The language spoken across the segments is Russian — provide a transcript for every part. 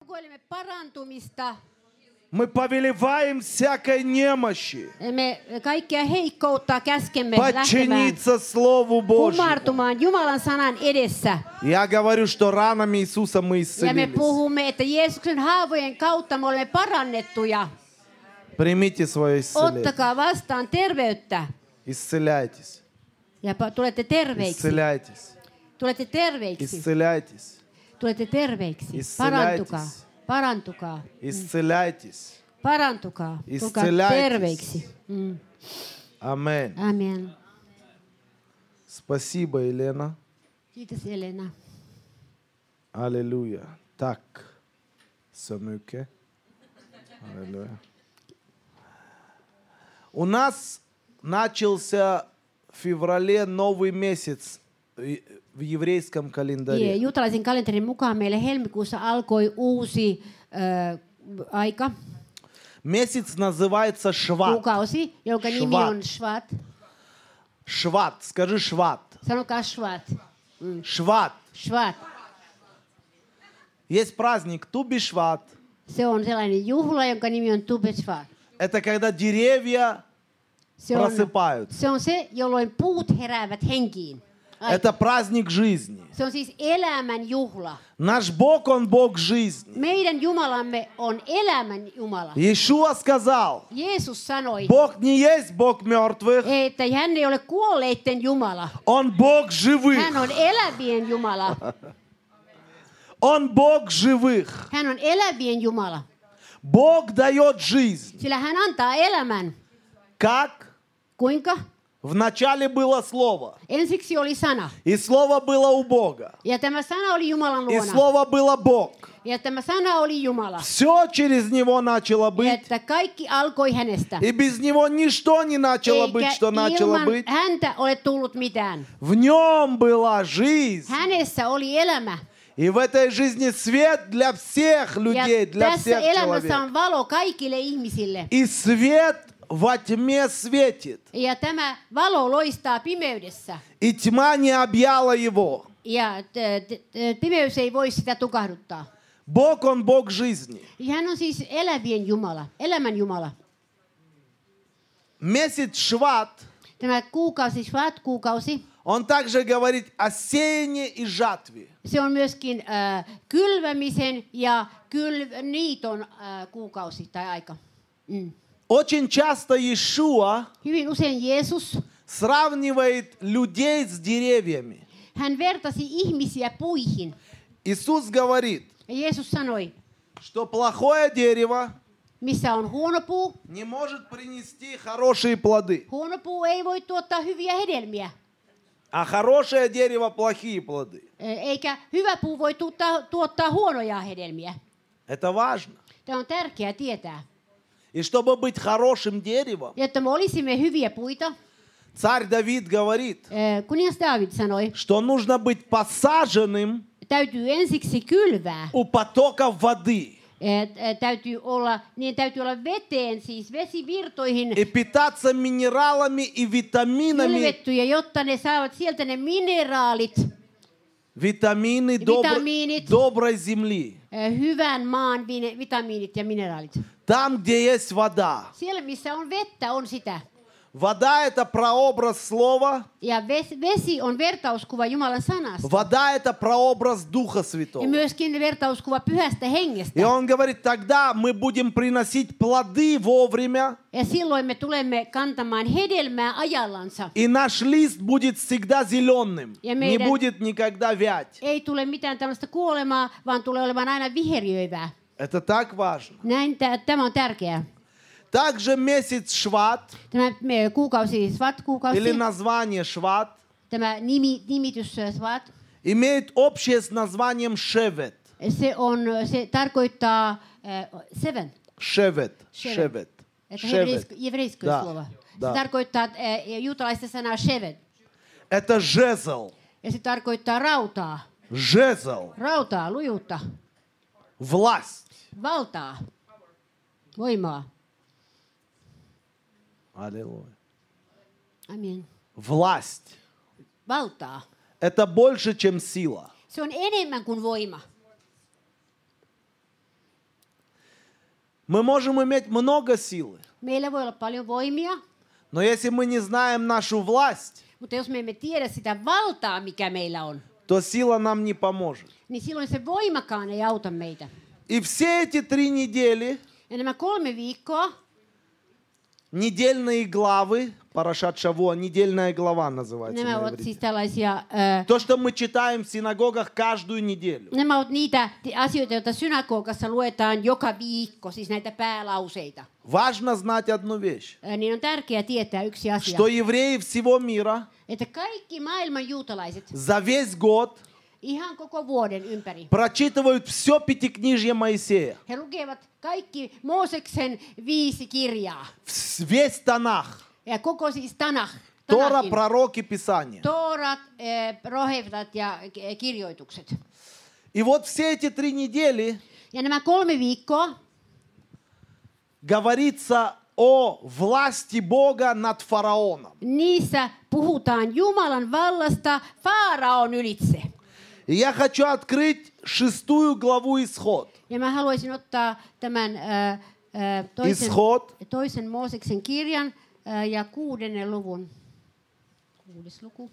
Rukoilemme parantumista. Мы повелеваем всякой немощи Me kaikkia heikkoutta käskemme lähtemään подчиниться Слову Божьему. kumartumaan Jumalan sanan edessä. Я говорю, что ранами Иисуса мы Ja me исцелились. puhumme, että Jeesuksen haavojen kautta me olemme parannettuja. Примите свое исцеление. Ottakaa vastaan terveyttä. Исцеляйтесь. Ja pa- tulette terveiksi. Исцеляйтесь. Tulette terveiksi. Исцеляйтесь. Parantukaa. Parantukaa. Исцеляйтесь. Parantukaa. Tulkaa Исцеляйтесь. terveiksi. Mm. Аминь. Amen. Спасибо, Елена. Kiitos Elena. Аллилуйя. Так. Mycket. Аллилуйя. У нас начался в феврале новый месяц еврейском Ie, календаре. Juutalaisen kalenterin mukaan meille helmikuussa alkoi uusi ö, aika, Месяц называется Шват. kuukausi, jonka nimi Shvat. on Shvat. Шват. Скажи Шват. Sanokaa Shvat. Шват. Shvat. Есть праздник Туби Шват. Se on sellainen juhla, jonka nimi on Tube Shvat. Это когда деревья Se on, просыпаются. se on se, jolloin puut heräävät henkiin. Это праздник жизни. Se on siis elämän juhla. Наш Бог, Он Бог жизни. Meidän Jumalamme on elämän Jumala. Иешуа сказал, Jeesus sanoi, Бог не есть Бог мертвых, että hän ei ole kuolleiden Jumala. Он Бог живых. Hän on elävien Jumala. Он Бог живых. Hän on elävien Jumala. Бог дает жизнь. Sillä hän antaa elämän. Как? Kuinka? Вначале было Слово. Ensiksi oli sana. И Слово было у Бога. Ja tämä sana oli Jumalan И. Слово было Бог. Ja tämä sana oli Jumala. Все через Него начало Ja быть. että kaikki alkoi hänestä. И без Него ничто не начало быть, Eikä что начало быть. häntä ole tullut mitään. В Нем была жизнь. Hänessä oli elämä. И в этой жизни свет для всех Ja людей, для tässä всех человек. И свет во тьме светит. Ja tämä valo loistaa pimeydessä. И тьма не объяла его. Ja pimeys ei voi sitä tukahduttaa. Бог, Он Бог жизни. Ja hän on siis elävien Jumala, elämän Jumala. Месяц Шват, Tämä kuukausi, Shvat-kuukausi, он также говорит о сеянии и жатве. se on myöskin äh, kylvämisen ja kyl- niiton äh, kuukausi tai aika. Mm. Очень часто Иешуа Hyvin usein Jeesus, сравнивает людей с деревьями. hän vertasi ihmisiä puihin. Иисус говорит, Ja Jeesus sanoi, что плохое дерево missä on huono puu, не может принести хорошие плоды, huono puu ei voi tuottaa hyviä hedelmiä. а хорошее дерево плохие плоды. Ö, Eikä hyvä puu voi tuottaa, tuottaa huonoja hedelmiä. Это важно. Tämä on tärkeää tietää. И чтобы быть хорошим деревом, Ja että me olisimme hyviä puita, царь Давид говорит, ö, kuningas David sanoi, что нужно быть посаженным täytyy ensiksi kylvää. у потоков воды Ö, ö, Täytyy olla, niin täytyy olla veteen, siis vesivirtoihin и питаться минералами и витаминами, kylvettyjä, jotta ne saavat sieltä ne mineraalit, витамины добр- Витамины. доброй земли. ö, hyvän maan vine- vitamiinit ja mineraalit. Там, где есть вода. Siellä, missä on vettä, on sitä. Вода – это прообраз слова, Ja ves- vesi on vertauskuva Jumalan sanasta. вода – это прообраз Духа Ja Святого. myöskin vertauskuva pyhästä hengestä. И он говорит, тогда мы будем приносить плоды вовремя, Ja silloin me tulemme kantamaan hedelmää ajallansa. и наш лист будет всегда зеленым, Ja не будет никогда вять. Ei tule mitään tällaista kuolemaa, vaan tulee olemaan aina viheriöivää. Это так важно. Näin, tä- tämä on tärkeää. Также месяц Шват, Tämä me- kuukausi, Svat-kuukausi, или название Шват, tämä nimi, nimitys äh, Svat, имеет общее с названием Шевет. se, on, se tarkoittaa äh, seven. Шевет. Шевет. Шевет. Шевет. hebreiskö Da, slova. da. Se tarkoittaa äh, juutalaista sanaa shevet. Это жезл. Ja se tarkoittaa rautaa. Жезл. Rautaa, lujuutta, Власть. valtaa, voimaa. Аллилуйя. Amen. Власть. Valtaa. Это больше, чем сила. Se on enemmän kuin voima. Мы можем иметь много силы, Meillä voi olla paljon voimia, но если мы не знаем нашу власть, mutta jos me emme tiedä sitä valtaa, mikä meillä on, то сила нам не поможет. niin silloin se voimakaan ei auta meitä. И все эти три недели, Ja nämä kolme viikkoa, недельные главы, Парашат Шаво, недельная глава называется nämä на ovat иврите. siis tällaisia... Ö, То, что мы читаем в синагогах каждую неделю. nämä ovat niitä asioita, joita synagogassa luetaan joka viikko, siis näitä päälauseita. Важно знать одну вещь, Ö, Niin on tärkeää tietää yksi asia, что евреи всего мира että kaikki maailman juutalaiset за весь год ihan koko vuoden ympäri, прочитывают все пятикнижье Моисея, he lukevat kaikki Mooseksen viisi kirjaa. вс- весь Танах, Ja koko siis Tanah, Тора, Tanakhin, пророки, Писания. Toorat, eh, rohevtat ja eh, kirjoitukset. И вот все эти три недели Ja nämä kolme viikkoa говорится о власти Бога над фараоном. Niissä puhutaan Jumalan vallasta Faaraon ylitse. И я хочу открыть шестую главу Исход. Ja mä haluaisin ottaa tämän ää, ää, toisen, Исход, toisen Mooseksen kirjan ää, ja kuudennen luvun. Kuudes luku.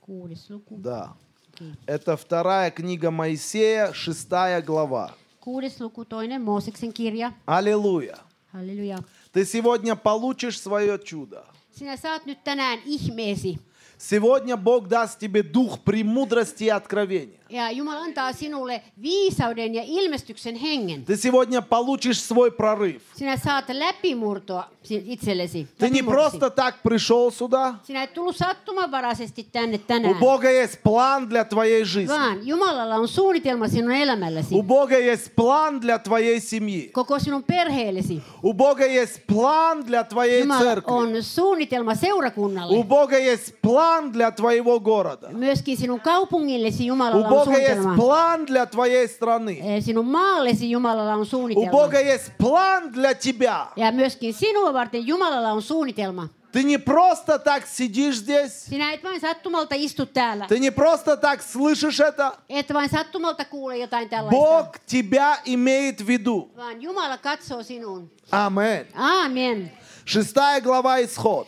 Kuudes luku. да. Okei. Это вторая книга Моисея, шестая глава. Kuudes luku, toinen Mooseksen kirja. Аллилуйя. Halleluja. Ты сегодня получишь свое чудо. Sinä saat nyt tänään ihmeesi. Сегодня Бог даст тебе дух премудрости и откровения. Ja Jumala antaa sinulle viisauden ja ilmestyksen hengen. Ты сегодня получишь свой прорыв. Sinä saat läpimurtoa si- itsellesi. Ты не läpimurroksi. просто так пришел сюда. Sinä et tullut sattumanvaraisesti tänne У tänään, Бога есть план для твоей жизни. vaan Jumalalla on suunnitelma sinun elämälläsi, У Бога есть план для твоей семьи. koko sinun perheellesi. У Бога есть план для твоей Jumala церкви. on suunnitelma У seurakunnalle. Бога есть план для твоего города. Myöskin sinun kaupungillesi У Jumalalla on Бога есть план для твоей страны. Eh, Sinun maallesi Jumalalla on У suunnitelma. Бога есть план для тебя. Ja myöskin sinua varten Jumalalla on suunnitelma. Ты не просто так sидишь здесь. Sinä et vain sattumalta istu täällä. Ты не просто так слышишь это. Et vain sattumalta kuule jotain tällaista. Бог тебя имеет в виду. Vaan Jumala katsoo sinuun. Амин. Aamen. Шестая глава Исход.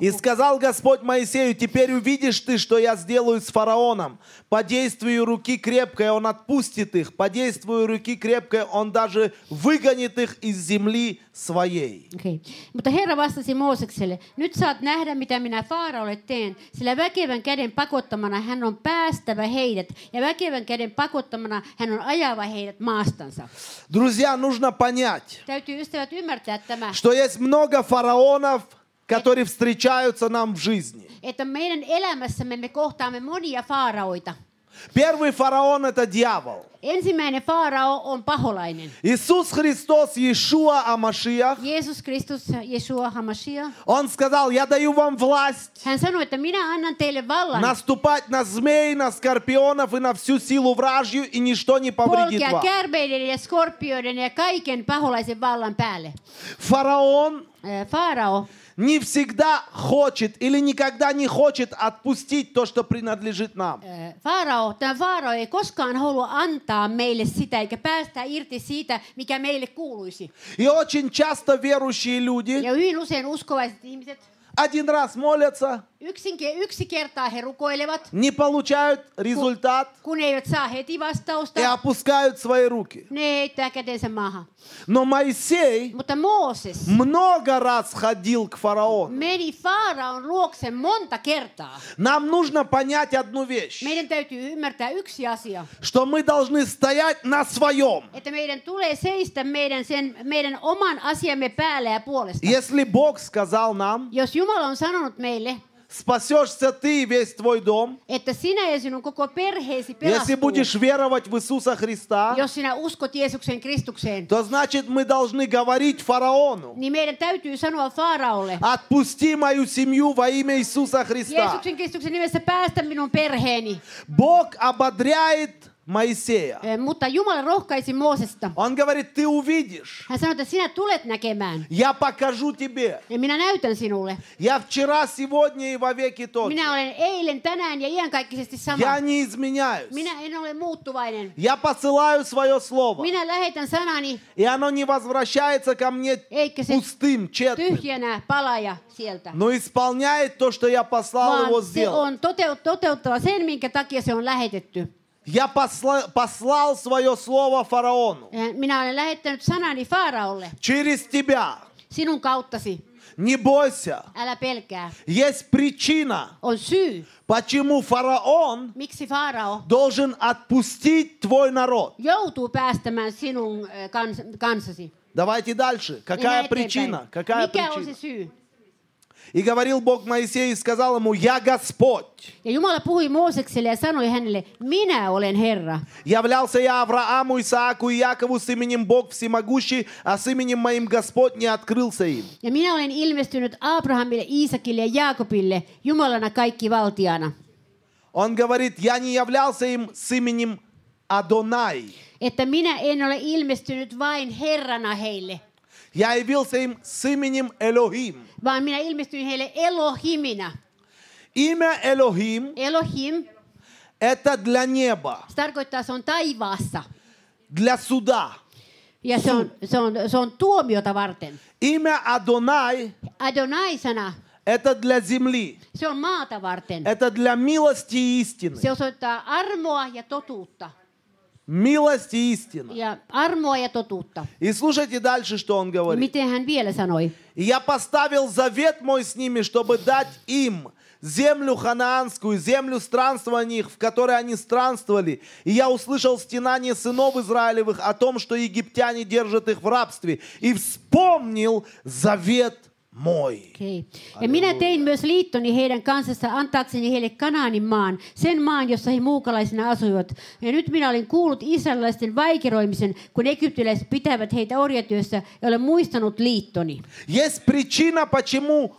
И сказал Господь Моисею, теперь увидишь ты, что я сделаю с фараоном. По действию руки крепкой он отпустит их, по действию руки крепкой он даже выгонит их из земли своей. Okay. Mutta Herra vastasi Moosekselle, nyt saat nähdä, mitä minä Faaraolle teen, sillä väkevän käden pakottamana hän on päästävä heidät, ja väkevän käden pakottamana hän on ajava heidät maastansa. Друзья, нужно понять, Täytyy ystävät ymmärtää tämä, что есть много фараонов, которые встречаются нам в жизни. että meidän elämässämme me kohtaamme monia faaraoita. Первый фараон это дьявол. Ensimmäinen faarao on paholainen. Иисус Христос, Иешуа Амашиах, Jeesus Kristus, Jeshua Hamashia. он сказал, я даю вам власть Hän sanoi, että minä annan teille vallan наступать на змей, на скорпионов и на всю силу вражью, и ничто не повредит polkea вам. kärbeiden ja skorpioiden ja kaiken paholaisen vallan päälle. Фараон Faarao не всегда хочет или никогда не хочет отпустить то, что принадлежит нам. Faarao, tämä Faarao ei koskaan halua antaa meille sitä eikä päästä irti siitä, mikä meille kuuluisi. И очень часто верующие люди Ja hyvin usein uskovaiset ihmiset, один раз молятся, yksin, yksi kertaa he rukoilevat, не получают результат kun eivät saa heti и vastausta, опускают свои руки. ne heittää kätensä maahan. Но Моисей Mutta Mooses много раз ходил к фараону. meni Faaraon luokse monta kertaa. Нам нужно понять одну вещь, Meidän täytyy ymmärtää yksi asia, что мы должны стоять на своем. että meidän tulee seistä meidän, sen, meidän oman asiamme päälle ja puolesta. Если Бог сказал нам, Jos Jumala on sanonut meille, спасешься ты и весь твой дом, että sinä ja sinun koko perheesi если pelastuu, будешь веровать в Иисуса Христа, jos sinä uskot Jeesuksen Kristukseen, то значит мы должны говорить фараону, niin meidän täytyy sanoa Faaraolle, отпусти мою семью во имя Иисуса Христа. Jeesuksen Kristuksen nimessä päästä minun perheeni. Бог ободряет Моисея. Eh, Mutta Jumala rohkaisi Moosesta. Он говорит, ты увидишь, Hän sanoi, että sinä tulet näkemään. я покажу тебе. Ja minä näytän sinulle. Я вчера, сегодня и во веки тот. же. Minä olen eilen, tänään ja iankaikkisesti sama. Я не изменяюсь. Minä en ole muuttuvainen. Я посылаю свое слово. Minä lähetän sanani, И оно не возвращается ко мне eikä se пустым, тщетным, tyhjänä palaja sieltä. но исполняет то, что я послал его Vaan se сделать. on toteut- toteuttava sen, minkä takia se on lähetetty. Я посла- послал свое слово фараону Eh, Minä olen lähettänyt sanani Faaraolle через тебя. sinun kauttasi. Не бойся. Älä pelkää. Есть причина, On syy, почему фараон miksi Faarao должен отпустить твой народ. joutuu päästämään sinun eh, kans- kansasi. Давайте дальше. Какая причина? Какая Mikä on se причина? syy? И говорил Бог Моисею и сказал ему, я Господь. Ja Jumala puhui Moosekselle ja sanoi hänelle, minä olen Herra. Являлся я Аврааму, Исааку и Якову с именем Бог Всемогущий, а с именем моим Господь не открылся им. Ja minä olen ilmestynyt Abrahamille, Iisakille ja Jaakobille Jumalana kaikki valtiana. Он говорит, я не являлся им с именем Адонай. Että minä en ole ilmestynyt vain Herrana heille, Я явился им с именем Элохим. vaan minä ilmestyin heille Elohimina. Имя Элохим Elohim, – это для неба, se tarkoittaa, se on taivaassa. для суда. Ja se on, se on, se on tuomiota varten. Имя Адонай Adonai-sana, – это для земли. se on maata varten. Это для милости и истины. Se osoittaa armoa ja totuutta. Милость и истина. Ja armoa ja totuutta. И слушайте дальше, что он говорит. Miten hän vielä sanoi? И я поставил завет мой с ними, чтобы дать им землю ханаанскую, землю странствований их, в которой они странствовали. И я услышал стенание сынов Израилевых о том, что египтяне держат их в рабстве. И вспомнил завет мой. Okay. Ja minä tein myös liittoni heidän kanssassa antaakseni heille Kanaanin maan, sen maan, jossa he muukalaisina asuivat. Ja nyt minä olin kuullut israelilaisten vaikeroimisen, kun egyptiläiset pitävät heitä orjatyössä ja olen muistanut liittoni. Есть причина, почему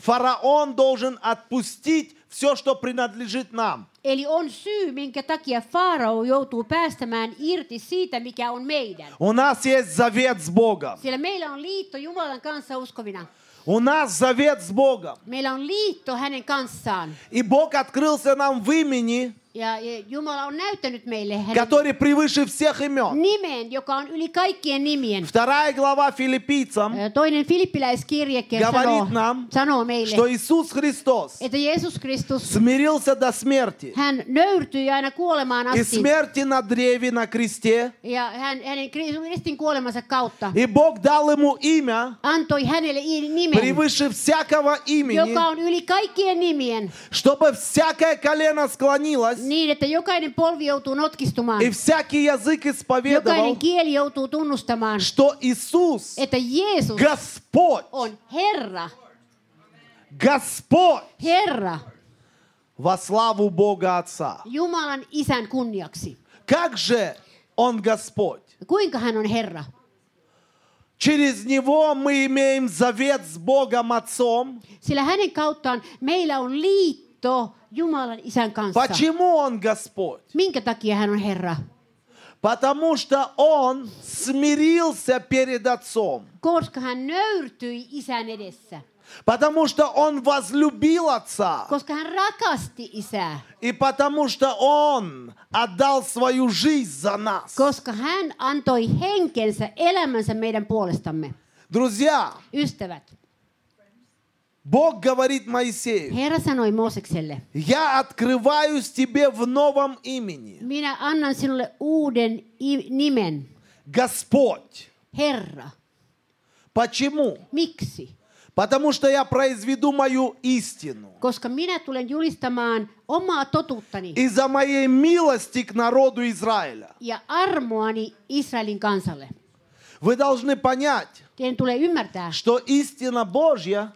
фараон должен отпустить все, что принадлежит нам. Eli on syy, minkä takia Faarao joutuu päästämään irti siitä, mikä on meidän. У нас есть завет с Богом. Sillä meillä on liitto Jumalan kanssa uskovina. У нас завет с Богом. Meillä on liitto hänen kanssaan. И Бог открылся нам в имени, Ja ja Jumala on näyttänyt meille hänen который превыше всех имен. nimeen, joka on yli kaikkien nimien. Вторая глава филиппийцам, Ö, Toinen Filippiläiskirje Говорит sanoo, нам, sanoo meille, что Иисус Христос että Jeesus Kristus, смирился до смерти. hän nöyrtyi aina kuolemaan И asti. смерти на древе, на кресте. Ja hän, hänen ristin kuolemansa kautta И Бог дал ему имя, antoi hänelle i- nimen, превыше всякого имени, joka on yli kaikkien nimien, чтобы всякое колено склонилось, niin että jokainen polvi joutuu notkistumaan. и всякий язык исповедовал, Jokainen kieli joutuu tunnustamaan, что Иисус että Jeesus Господь. on Herra. Господь Herra, во славу Бога Отца. Jumalan isän kunniaksi. Как же Он Господь? Kuinka hän on Herra? Через Него мы имеем завет с Богом Отцом. Sillä hänen kauttaan meillä on liitto Jumalan isän kanssa. Почему Он Господь? Minkä takia hän on Herra? Потому что Он смирился перед Отцом. Koska hän nöyrtyi isän edessä. Потому что Он возлюбил Отца. Koska hän rakasti isää. И потому что Он отдал свою жизнь за нас. Koska hän antoi henkensä, elämänsä meidän puolestamme. Друзья, Ystävät, Бог говорит Моисею, Herra sanoi Moosekselle, я открываюсь тебе в новом имени. minä annan sinulle uuden nimen, Господь. Herra. Почему? Miksi? Потому что я произведу мою истину. Koska minä tulen julistamaan omaa totuuttani Из-за моей милости к народу Израиля. ja armoani Israelin kansalle. Вы должны понять, что истина Божья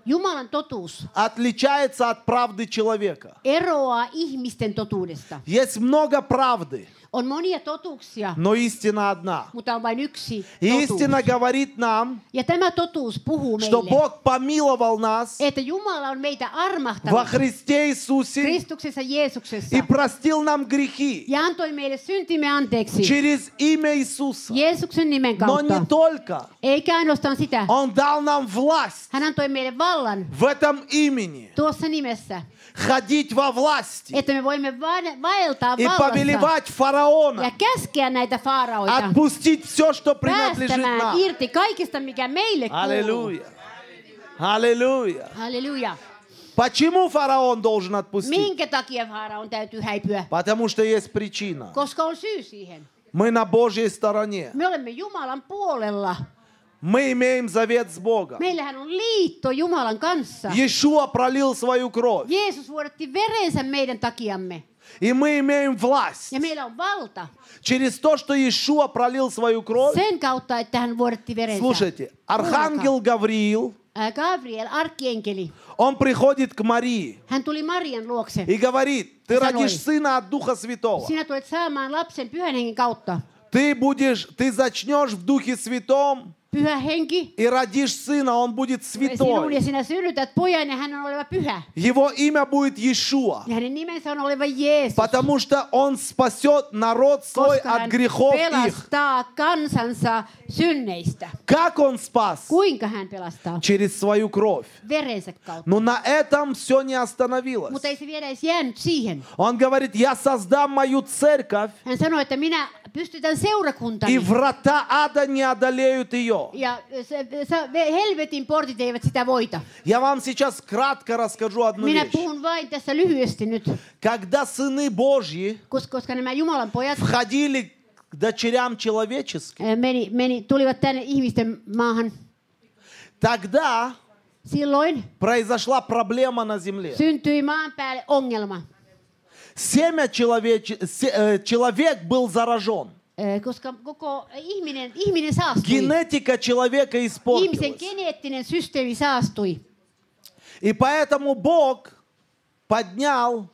отличается от правды человека. Есть много правды, On monia totuuksia, но истина одна. mutta on vain yksi истина говорит нам, Ja tämä totuus puhuu что meille, Бог помиловал нас että Jumala on meitä во Христе Иисусе Kristuksessa Jeesuksessa и простил нам грехи ja antoi meille syntimme anteeksi через имя Иисуса. Jeesuksen nimen Но не kautta. только. Eikä ainoastaan sitä. Он дал нам власть Hän antoi meille vallan в этом имени tuossa nimessä, ходить во власти että me voimme va- vaeltaa и повелевать ja фараона, käskeä näitä faaraoita, отпустить все, что принадлежит päästämään нам. irti kaikesta, mikä meille kuuluu. Аллилуйя. Аллилуйя. Halleluja. Почему фараон должен отпустить? Minkä takia faaraon täytyy häipyä? Потому что есть причина. Koska on syy siihen. Мы на Божьей стороне. Me olemme Jumalan puolella. Мы имеем завет с Богом. Meillähän on liitto Jumalan kanssa. Иешуа пролил свою кровь. Jeesus vuodatti verensä meidän takiamme. И мы имеем власть. Ja meillä on valta Через то, что Иешуа пролил свою кровь. sen kautta, että hän vuodatti verensä. Слушайте, архангел Гавриил, Gabriel, arkkienkeli, он приходит к Марии hän tuli Marian luokse. и говорит, ты родишь сына от Духа Святого. Sinä tulet saamaan lapsen pyhän hengen kautta. Ты будешь, ты зачнешь в Духе Святом Pyhä henki и родишь сына, он будет святой. ja sinä synnytät pojan ja hän on oleva pyhä. Его имя будет Иешуа. Ja hänen nimensä on oleva Jeesus. Потому что он спасет народ свой Koska от грехов их. pelastaa kansansa synneistä. Как он спас? Kuinka hän pelastaa? Через свою кровь. Verensä kautta. Но на этом все не остановилось. Mutta ei se vielä edes jäänyt siihen. Он говорит, я создам мою церковь, Hän sanoi, että minä pystytän seurakuntani. и врата ада не одолеют ее. Ja se, se, helvetin portit eivät sitä voita. Я вам сейчас кратко расскажу одну Minä вещь. puhun vain tässä lyhyesti nyt, Когда сыны Божьи koska, koska nämä Jumalan pojat входили к дочерям человеческим, ää, meni, meni, tulivat tänne ihmisten maahan. тогда Silloin произошла проблема на земле. syntyi maan päälle ongelma, Семя человеч... се- э, человек был заражен. koska koko ihminen, ihminen saastui. Генетика человека Ihmisen испортилась. geneettinen systeemi saastui. И поэтому Бог поднял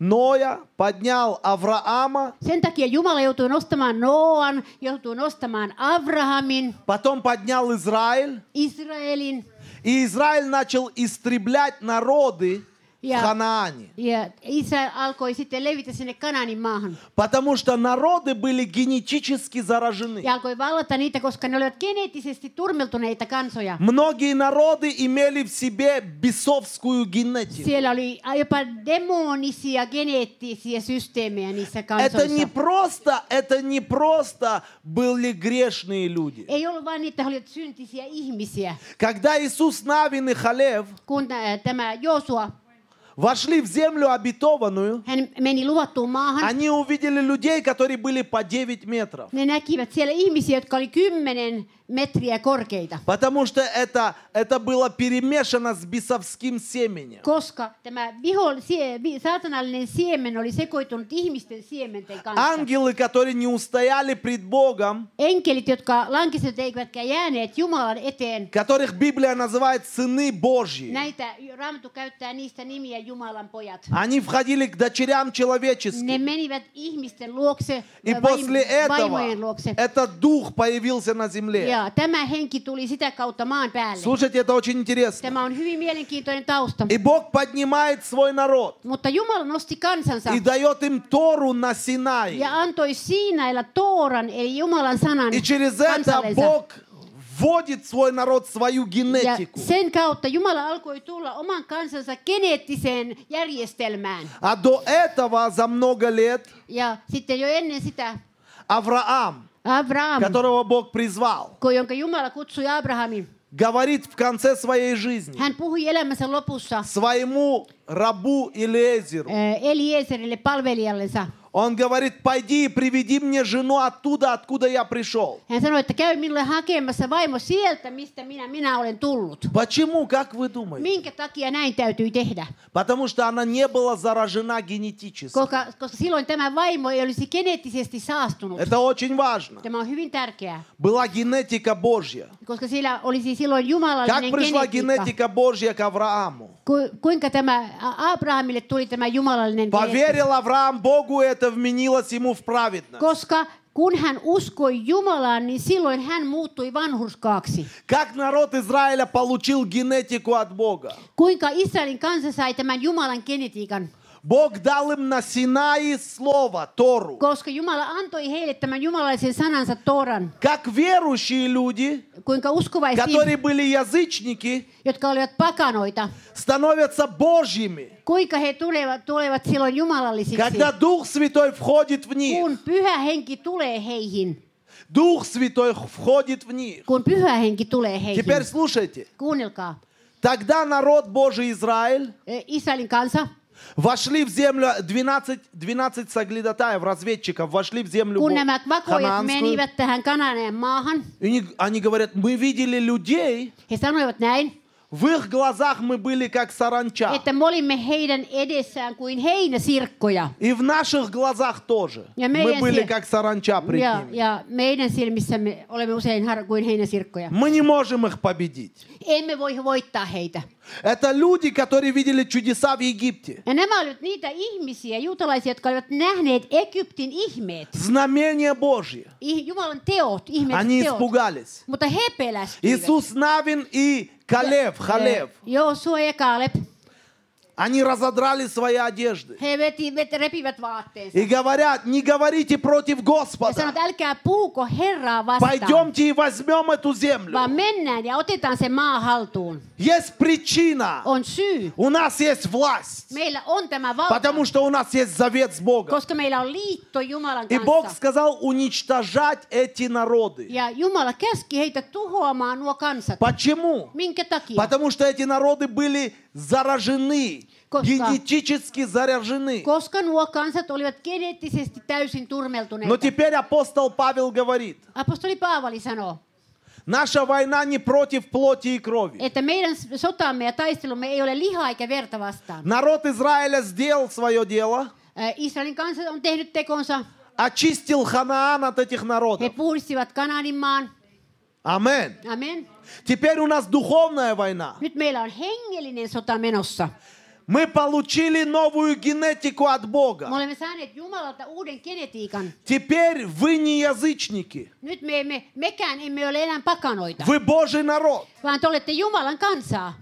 Ноя, поднял Авраама, Sen takia Jumala joutui nostamaan Noan, joutui nostamaan Abrahamin, потом поднял Израиль. Israelin И Израиль начал истреблять народы Ханаане. ja Israel alkoi sitten levitä sinne Kananin maahan. Потому что народы были генетически заражены. Ja alkoi vallata niitä, koska ne olivat geneettisesti turmeltuneita kansoja. Многие народы имели в себе бесовскую генетику. Siellä oli jopa demonisia geneettisiä systeemejä niissä Это не просто, это не просто были грешные люди. Ei ollut vain niitä, he olivat syntisiä ihmisiä. Когда Иисус Навин и Халев Kun ä, tämä Joosua, вошли в землю обетованную, hän meni luvattuun maahan, они увидели людей, которые были по 9 метров. ne näkivät siellä ihmisiä, jotka oli kymmenen metriä korkeita. Потому что это, это было перемешано с бесовским семенем. Koska tämä viho, sie, saatanallinen siemen oli sekoitunut ihmisten siementen kanssa. Ангелы, которые не устояли пред Богом, Enkelit, jotka lankisivat eivätkä jääneet Jumalan eteen, которых Библия называет сыны Божьи, näitä Raamattu käyttää niistä nimiä Jumalan pojat. они входили к дочерям Ne человеческим. menivät ihmisten luokse, И после этого luokse. этот дух появился на земле. Ja tämä henki tuli sitä kautta maan päälle. Слушайте, это очень интересно. Tämä on hyvin mielenkiintoinen tausta. И Бог поднимает свой народ Mutta Jumala nosti kansansa и дает им Тору на Синае. ja antoi Siinailla Tooran, eli Jumalan sanan И через это. Бог вводит свой народ в свою Ja генетику. sen kautta Jumala alkoi tulla oman kansansa geneettiseen järjestelmään. А до этого за много лет Ja sitten jo ennen sitä Авраам, Abraham, которого Бог призвал, ko- jonka Jumala kutsui Abrahamin, говорит в конце своей жизни hän puhui elämänsä lopussa своему рабу Илиезеру. äh, Elieserille palvelijallensa. Он говорит, пойди и приведи мне жену оттуда, откуда я пришел. Hän sanoi, että käy minulle hakemassa vaimo sieltä, mistä minä, minä olen tullut. Почему, как вы думаете? Minkä takia näin täytyy tehdä? Потому что она не была заражена генетически. Koska, koska silloin tämä vaimo ei olisi geneettisesti saastunut. Это очень важно. Tämä on hyvin tärkeää, Была генетика Божья. koska sillä olisi silloin Как пришла генетика Божья к Аврааму? Ku, kuinka tämä A- Abrahamille tuli tämä jumalallinen geneettiikka? Поверил Авраам Богу, это это вменилось ему в праведность. Koska kun hän uskoi Jumalaan, niin silloin hän muuttui vanhurskaaksi. Как народ Израиля получил генетику от Бога? Kuinka Israelin kansa sai tämän Jumalan genetiikan? Бог дал им на Синае слово, Тору. Koska Jumala antoi heille tämän jumalaisen sanansa Toran. Как верующие люди, Kuinka uskovaiset которые были язычники, jotka olivat pakanoita, становятся Божьими, kuinka he tulevat, tulevat silloin jumalallisiksi. когда Дух Святой входит в них. Kun pyhä henki tulee heihin. Дух Святой входит в них. Kun pyhä henki tulee heihin. Теперь слушайте. Kuunnelkaa. Тогда народ Божий Израиль Eh, Israelin kansa, вошли в землю 12, 12 соглядатаев, разведчиков, вошли в землю ханаанскую. И они, они говорят, мы видели людей, в их глазах мы были как саранча. että me olimme heidän edessään kuin heinäsirkkoja. И в наших глазах тоже. Ja Мы были как саранча пред Ja, ними. ja meidän silmissämme olemme usein har- kuin heinäsirkkoja. Мы не можем их победить. Emme voi voittaa heitä. Это люди, которые видели чудеса в Египте. Ja nämä olivat niitä ihmisiä, juutalaisia, jotka olivat nähneet Egyptin ihmeet. Знамения Божьи. I- Jumalan teot, ihmeet Они teot. испугались. Mutta he pelästyivät. Иисус Навин и Калев, Халев, Joosua ja Kaaleb, они разодрали свои одежды. И говорят, не говорите против Господа. Пойдемте и возьмем эту землю. Есть причина. У нас есть власть. Потому что у нас есть завет с Богом. И Бог сказал уничтожать эти народы. Почему? Потому что эти народы были заражены, Koska- генетически заражены. Koska nuo kansat olivat geneettisesti täysin turmeltuneita. Но теперь апостол Павел говорит, Apostoli Paavali sanoo, наша война не против плоти и крови. että meidän sotamme ja taistelumme ei ole lihaa eikä verta vastaan. Народ Израиля сделал свое дело, Äh, Israelin kansa on tehnyt tekonsa. очистил Ханаан от этих He народов. puhdistivat Kanaanin maan. Амен. Amen. Теперь у нас духовная война. Nyt meillä on hengellinen sota menossa. Мы получили новую генетику от Бога. Теперь вы не язычники, Nyt me emme, mekään emme ole enää pakanoita, вы Божий народ. vaan te olette Jumalan kansaa.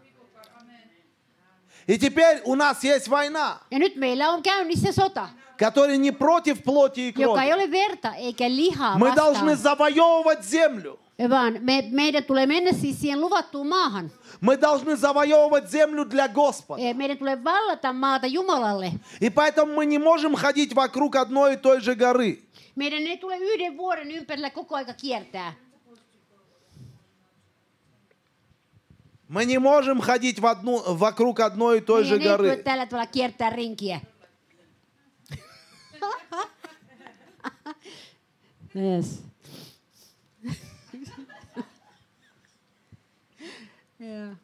И теперь у нас есть война, Ja nyt meillä on käynnissä sota, которая не против плоти и joka ei крови. ole verta eikä lihaa Мы должны завоевывать землю. Vaan me, meidän tulee mennä siis siihen luvattuun maahan. Мы должны завоевывать землю для Господа. Eh, Meidän tulee vallata maata Jumalalle. И поэтому мы не можем ходить вокруг одной и той же горы. Meidän ei tule yhden vuoden ympärillä koko aika kiertää. Мы не можем ходить в одну, вокруг одной и той же горы. yes. Yeah.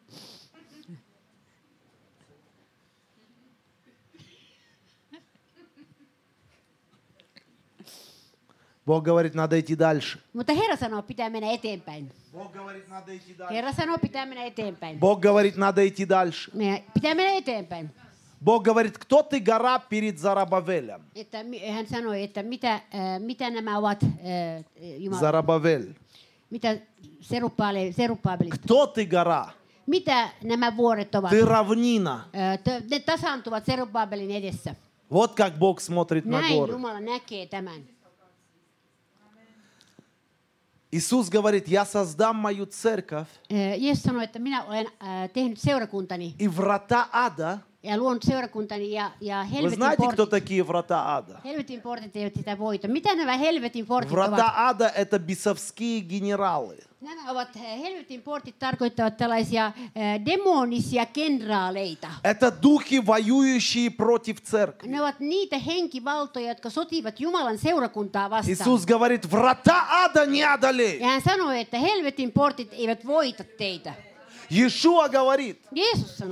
Бог говорит, надо идти дальше. Mutta Herra sanoo, pitää mennä eteenpäin. Бог говорит, надо идти дальше. Herra sanoo, pitää mennä eteenpäin. Bог говорит, надо идти дальше. Meidän pitää mennä eteenpäin. Бог говорит, кто ты гора перед Зарабавелем? Että, mi- hän sanoi, että mitä, äh, mitä nämä ovat, äh, Jumala, Зарабавель. Mitä seruppaale- seruppaabelit, Кто ты гора? mitä nämä vuoret ovat. Ты равнина. Äh, ne tasaantuvat seruppaabelin edessä. Вот как Бог смотрит на Näin горы. Jumala näkee tämän. Иисус говорит, я создам мою церковь, Äh, sanoi, että minä olen äh, tehnyt seurakuntani и врата ада. ja luonut seurakuntani ja, ja Вы helvetin знаете, кто portit. такие врата ада? Helvetin portit eivät sitä voita. Mitä nämä helvetin portit Врата ovat? ада – это бесовские генералы. Nämä ovat, äh, helvetin portit tarkoittavat tällaisia äh, demonisia kenraaleita. Это духи, воюющие против церкви. Ne ovat niitä henkivaltoja, jotka sotivat Jumalan seurakuntaa vastaan. Иисус говорит, врата ада не одолеют. Ja hän sanoi, että helvetin portit eivät voita teitä. Иешуа говорит,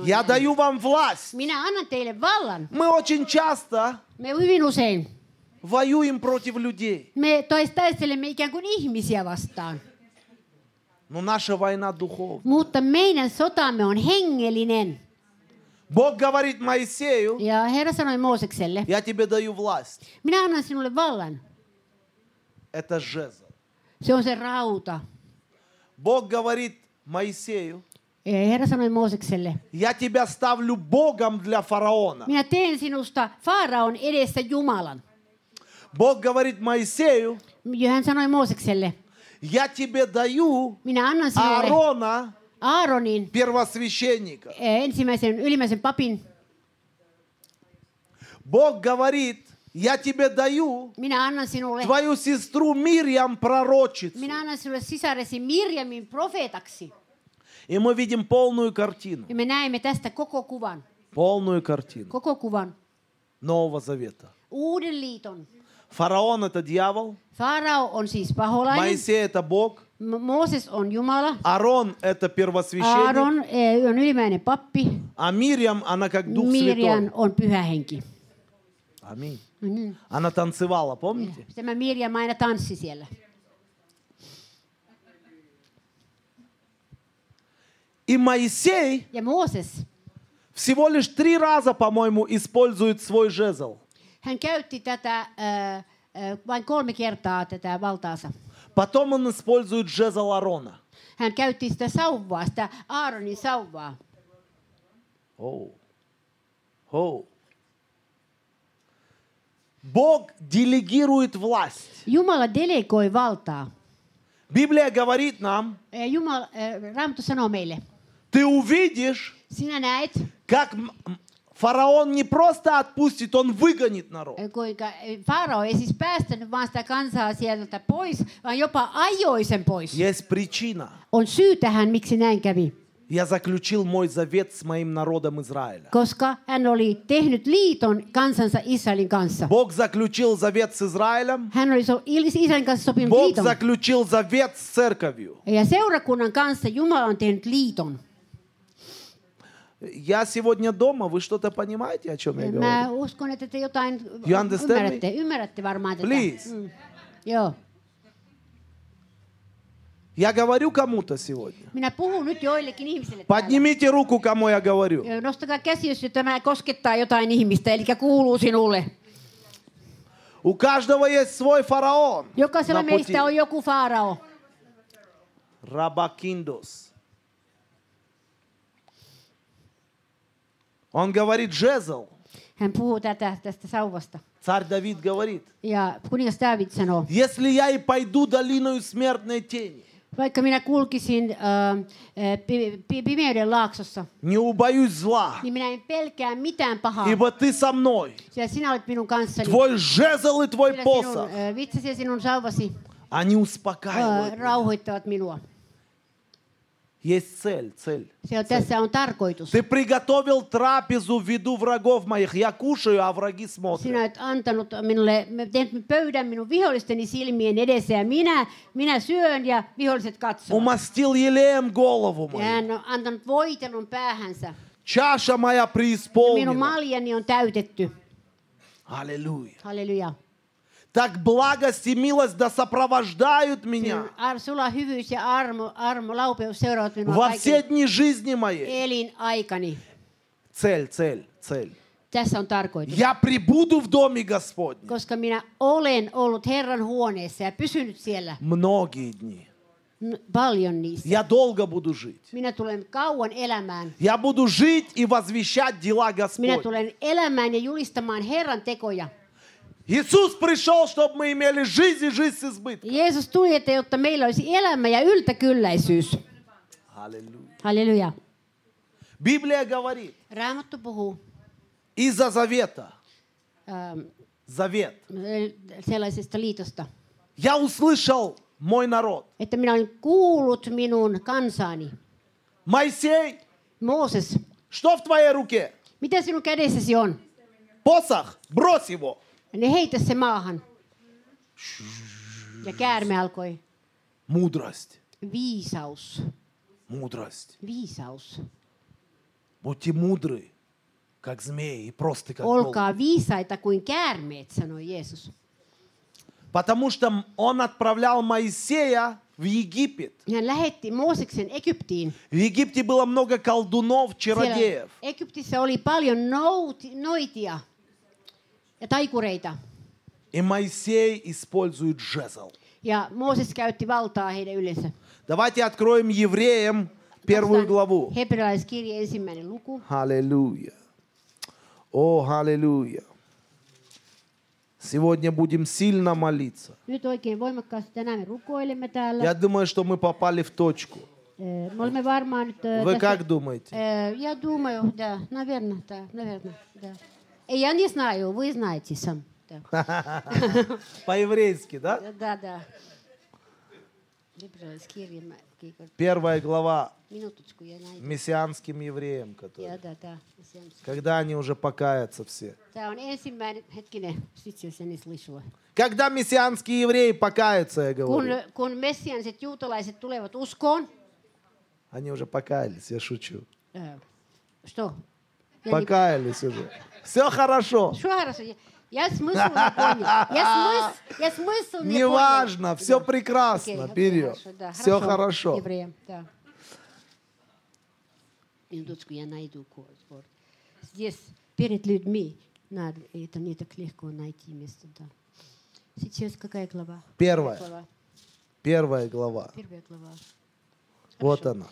я даю вам власть. Мы очень часто воюем против людей. me tois- taistelemme ikään kuin ihmisiä vastaan. Но наша война духовная. Mutta meidän sotamme on hengellinen. Bог говорит Моисею, Ja Herra sanoi Moosekselle, я тебе даю власть. minä annan sinulle vallan. Это жезл. Se on se rauta. Бог говорит Моисею, Herra sanoi Moosekselle, я тебя ставлю Богом для фараона. minä teen sinusta Faaraon edessä Jumalan. Bог говорит Моисею, Ja hän sanoi Moosekselle, я тебе даю minä annan sinulle Аарона, Aaronin, первосвященника. eh, ensimmäisen ylimmäisen papin. Бог говорит, я тебе даю Minä annan sinulle, твою сестру Мирьям пророчицу. minä annan sinulle sisaresi Mirjamin profeetaksi. И мы видим полную картину. Ja me näemme tästä koko kuvan, Полную картину koko kuvan. Нового Завета. Uuden liiton. Фараон это дьявол, Farao on siis paholainen, Моисей это Бог, Mooses on Jumala, Арон это первосвященник, Aaron eh, on ylimmäinen pappi, а Мирьям она как Дух Mirjan Святой. on pyhä henki. Аминь. Mm. Она танцевала, помните? Tämä Mirjam aina tanssi siellä. И Моисей Ja Mooses, всего лишь три раза, по-моему, использует свой жезл. hän käytti tätä äh, äh, vain kolme kertaa tätä valtaansa. Потом он использует жезл Арона. Hän käytti sitä sauvaa, sitä Aaronin sauvaa. Оу. Оу. Бог делегирует власть. Jumala delegoi valtaa. Библия говорит нам, Eh, Jumala, äh, Raamattu sanoo meille, ты увидишь, как м- м- фараон не просто отпустит, он выгонит народ. äh, äh. Есть причина. On syy tähän, miksi näin kävi. Я заключил мой завет с моим народом Израиля. Koska hän oli tehnyt liiton kansansa Israelin kanssa. Бог заключил завет с Израилем. Hän oli so, Israelin kanssa sopinut Бог liiton. заключил завет с церковью. Ja seurakunnan kanssa Jumala on tehnyt liiton. Я сегодня дома, вы что-то понимаете, о чем я Mä говорю? uskon, että te jotain You understand ymmärrätte. Ymmärrätte varmaan tätä. Please. Mm. Joo. Я говорю кому-то сегодня. Minä puhun nyt joillekin ihmisille täällä. Поднимите руку, кому я говорю. Joo, Nostakaa käsi, jos tämä koskettaa jotain ihmistä, eli kuuluu sinulle. У каждого есть свой фараон. Jokaisella на пути. meistä on joku faarao. Рабакиндос. Он говорит жезл. Hän puhuu tätä, tästä sauvasta. Царь Давид говорит, Ja kuningas David sanoo, если я и пойду долиною смертной тени, vaikka minä kulkisin äh, äh, pi- pi- pimeyden laaksossa, не убоюсь зла, niin minä en pelkää mitään pahaa, ибо ты со мной. sillä sinä olet minun kanssani. Твой жезл и твой Sillä посох, sinun äh, vitsasi ja sinun sauvasi они äh, успокаивают. меня. rauhoittavat minua. Есть цель, цель. Se on, tässä on tarkoitus. Ты приготовил трапезу в виду врагов моих. Я кушаю, а враги Sinä смотрят. olet antanut minulle, tehnyt pöydän minun vihollisteni silmien edessä ja minä, minä syön ja viholliset katsovat. Умастил елеем голову Ja мою. hän on antanut voitelun päähänsä. Чаша моя Minun преисполнена. maljani on täytetty. Аллилуйя. Halleluja. Так благость и милость да сопровождают меня во все дни жизни моей. Цель, цель, цель. Tässä on tarkoitus. Я прибуду в доме Господнем Koska minä olen ollut Herran huoneessa ja pysynyt siellä многие дни. paljon niissä. Я долго буду жить. Minä tulen kauan elämään. Я буду жить и возвещать дела Minä Господь. tulen elämään ja julistamaan Herran tekoja. Иисус пришел, чтобы мы имели жизнь и жизнь с избытком. Jeesus tuli, että jotta meillä olisi elämä ja yltäkylläisyys. Аллилуйя. Библия говорит, Raamattu puhuu из-за завета, ähm, завет. sellaisesta liitosta, Я услышал мой народ. että minä olen kuullut minun kansaani. Моисей, Mooses, что в твоей руке? mitä sinun kädessäsi on? Посох, брось его. Ne heitä se maahan. Ja käärme alkoi. Мудрость, Viisaus. мудрость. Viisaus. Будьте мудры, как змеи, и просты, как голуби. Olkaa viisaita kuin käärmeet, sanoi Jeesus. Потому что он отправлял Моисея в в Египет. Hän lähetti Mooseksen Egyptiin. В Египте было много колдунов, чародеев. Siellä Egyptissä oli paljon nouti, noitia Ja taikureita. И Моисей использует жезл. Ja Mooses käytti valtaa heidän yleensä. Давайте откроем Евреям первую главу. Hebrealaiskirje ensimmäinen luku. Аллилуйя. О, аллилуйя. Сегодня будем сильно молиться. Я думаю, что мы попали в точку. Nyt... eh, Вы как думаете? Э, Я думаю, да, наверное, да, наверное, да. И Я не знаю, вы знаете сам. Да, По-еврейски, да? да. да. Первая глава Minutочку я найду. мессианским евреям, которые, da, da. Semmoista. когда они уже покаятся все. Когда мессианские евреи покаются, я Kun, говорю. kun messianiset juutalaiset tulevat uskoon, Они уже покаялись, я шучу. äh, что? Я не- Покаялись уже. Все хорошо. Что хорошо? Я- Я смысл не понял. Я смысл, я смысл не Неважно, понял. все Да. прекрасно. Окей, Вперед. хорошо, да, Все хорошо. Евреям, да. Минуточку, я найду код. Здесь перед людьми надо, это не так легко найти место, да. Сейчас какая глава? Первая. глава. Первая глава. Первая глава. Вот Хорошо. она.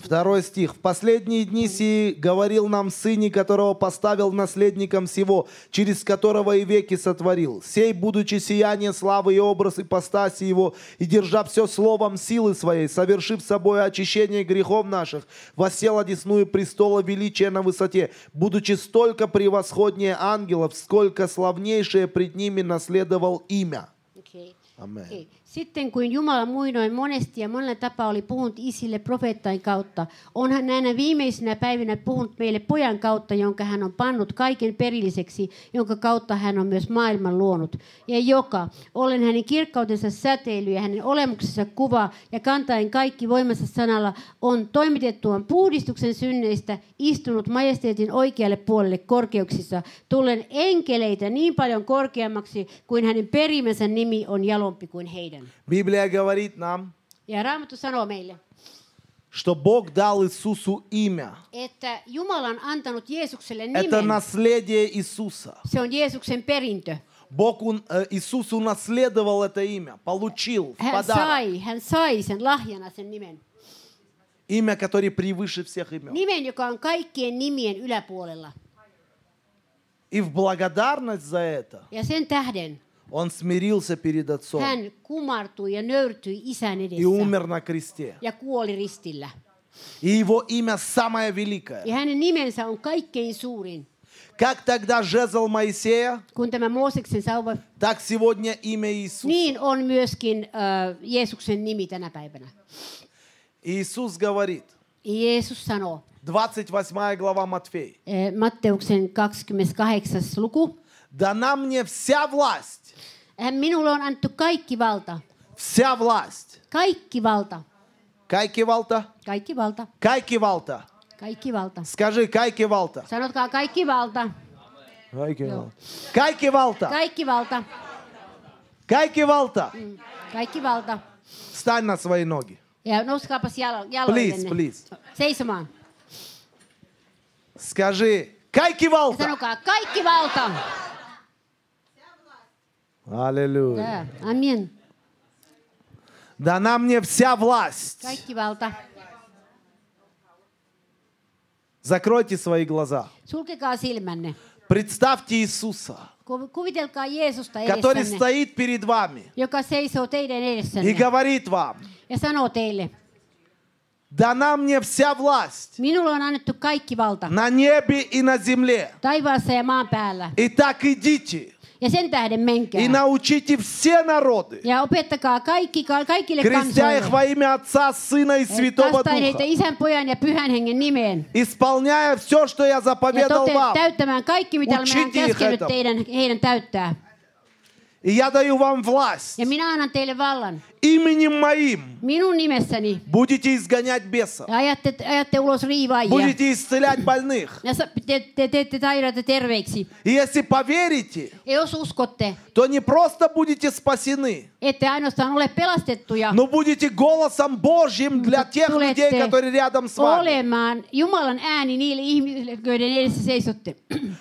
Второй стих. «В последние дни сии говорил нам сыне, которого поставил наследником сего, через которого и веки сотворил. Сей, будучи сияние славы и образ ипостаси его, и держа все словом силы своей, совершив собой очищение грехов наших, воссел одесную престола величия на высоте, будучи столько превосходнее ангелов, сколько славнейшее пред ними наследовал имя». Okei. Amen. Sitten kuin Jumala muinoin monesti ja monella tapaa oli puhunut isille profeettain kautta, on hän näinä viimeisinä päivinä puhunut meille pojan kautta, jonka hän on pannut kaiken perilliseksi, jonka kautta hän on myös maailman luonut. Ja joka, ollen hänen kirkkautensa säteily ja hänen olemuksensa kuva ja kantaen kaikki voimansa sanalla, on toimitettuaan puhdistuksen synneistä istunut majesteetin oikealle puolelle korkeuksissa, tullen enkeleitä niin paljon korkeammaksi kuin hänen perimänsä nimi on jalompi kuin heidän. Библия говорит нам, Ja Raamattu sanoo meille, что Бог дал Иисусу имя. että Jumala on antanut Jeesukselle Это наследие Иисуса. Se on Jeesuksen perintö. Бог, э, Иисус унаследовал это имя, получил в Hän подарок. sai, hän sai sen lahjana sen nimen. Имя, которое превыше всех имен. Nimen, joka on kaikkien nimien yläpuolella. И в благодарность за это Ja sen tähden он смирился перед Отцом hän kumartui ja nöyrtyi isän и edessä умер на кресте. ja kuoli ristillä. И его имя самое великое. Ja hänen nimensä on kaikkein suurin. Как тогда жезл Моисея, Kun tämä Mooseksen sauva, так сегодня имя Иисуса. niin on myöskin äh, Jeesuksen nimi tänä päivänä. Иисус говорит, Jeesus sanoo, 28 глава Матфей, äh, Matteuksen 28. luku, «Дана мне вся власть, minulle on annettu kaikki valta. вся власть». Kaikki valta. Kaikki valta, Kaikki valta. kaikki valta. Kaikki valta. Скажи, kaikki valta. Sanotkaa kaikki valta. Kaikki Joo. valta. Kaikki valta. Kaikki valta. Kaikki valta. Mm. Kaikki valta. Встань на свои ноги. Ja nouskaapas jalo, Please, jaloillenne. please. Seisomaan. Скажи, kaikki Ja valta. sanokaa kaikki valta. Аллилуйя. Tää. Amen. Дана мне вся власть. Закройте свои глаза. Представьте Иисуса, который стоит перед вами и говорит вам, дана мне вся власть на небе и на земле. Итак, идите Ja sen tähden menkää. и научите все народы, Ja opettakaa kaikki, ka- kaikille крестя их во kansoille. имя Отца, Сына и Святого Kastain heitä Духа, isän, pojan ja pyhän hengen nimeen. исполняя все, что я Ja заповедал tote, вам. täyttämään kaikki, mitä olemme Учите их käskenyt этому. teidän, heidän täyttää. И я даю вам власть. Ja minä annan teille vallan. Именем моим Minun nimessäni. будете изгонять бесов. Ja ajatte, ajatte ulos riivaajia. Будете исцелять больных. Ja sa- te, te teette sairaita terveiksi. И если поверите, Ja jos uskotte, то не просто будете спасены, ette ainoastaan ole pelastettuja, но будете голосом Божьим для тех людей, которые рядом с вами. olemaan Jumalan ääni niille ihmisille, joiden edessä seisotte.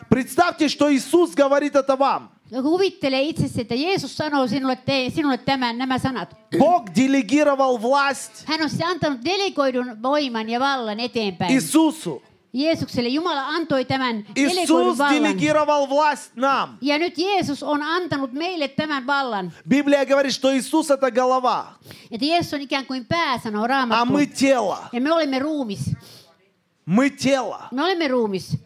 Представьте, что Иисус говорит это вам. Kuvittele itsesi, että Jeesus sanoo sinulle, te, sinulle tämän, nämä sanat. Бог делегировал власть Hän on siis antanut delegoidun voiman ja vallan eteenpäin. Иисусу. Jeesukselle Jumala antoi tämän delegoidun Иисус vallan. делегировал власть нам. Ja nyt Jeesus on antanut meille tämän vallan. Библия говорит, что Иисус это голова, Että Jeesus on ikään kuin pää, sanoo а Raamattu. мы тело. Ja me olemme ruumis. Мы тело. Me olemme ruumis.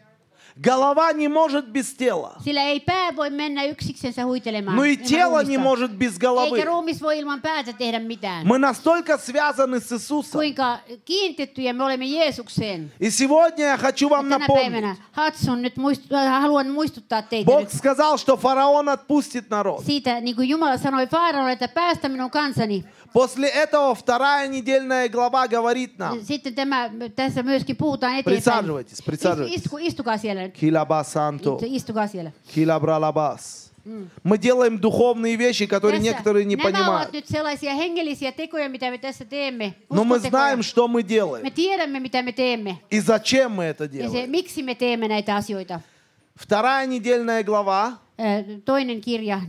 Голова не может без тела. Sillä ei pää voi mennä yksiksensä huitelemaan. Но и тело не может без Eikä головы. ruumis voi ilman päätä tehdä mitään. Мы настолько связаны с Иисусом. Kuinka kiinnitettyjä me olemme Jeesukseen. И сегодня я хочу вам напомнить. Hatsun nyt muistu, äh, haluan muistuttaa teitä Бог nyt сказал, что фараон отпустит народ. siitä, niin kuin Jumala sanoi Faaraolle, että päästä minun kansani. После этого вторая недельная глава говорит нам. Sitten tämä, tässä myöskin puhutaan eteenpäin. Присаживайтесь, присаживайтесь. Istu, istukaa siellä. Килаба Санто, Istukaa siellä. Килабралабас. Мы делаем духовные вещи, которые некоторые не понимают. Но мы знаем, что мы делаем и зачем мы это делаем. Вторая недельная глава Toinen kirja.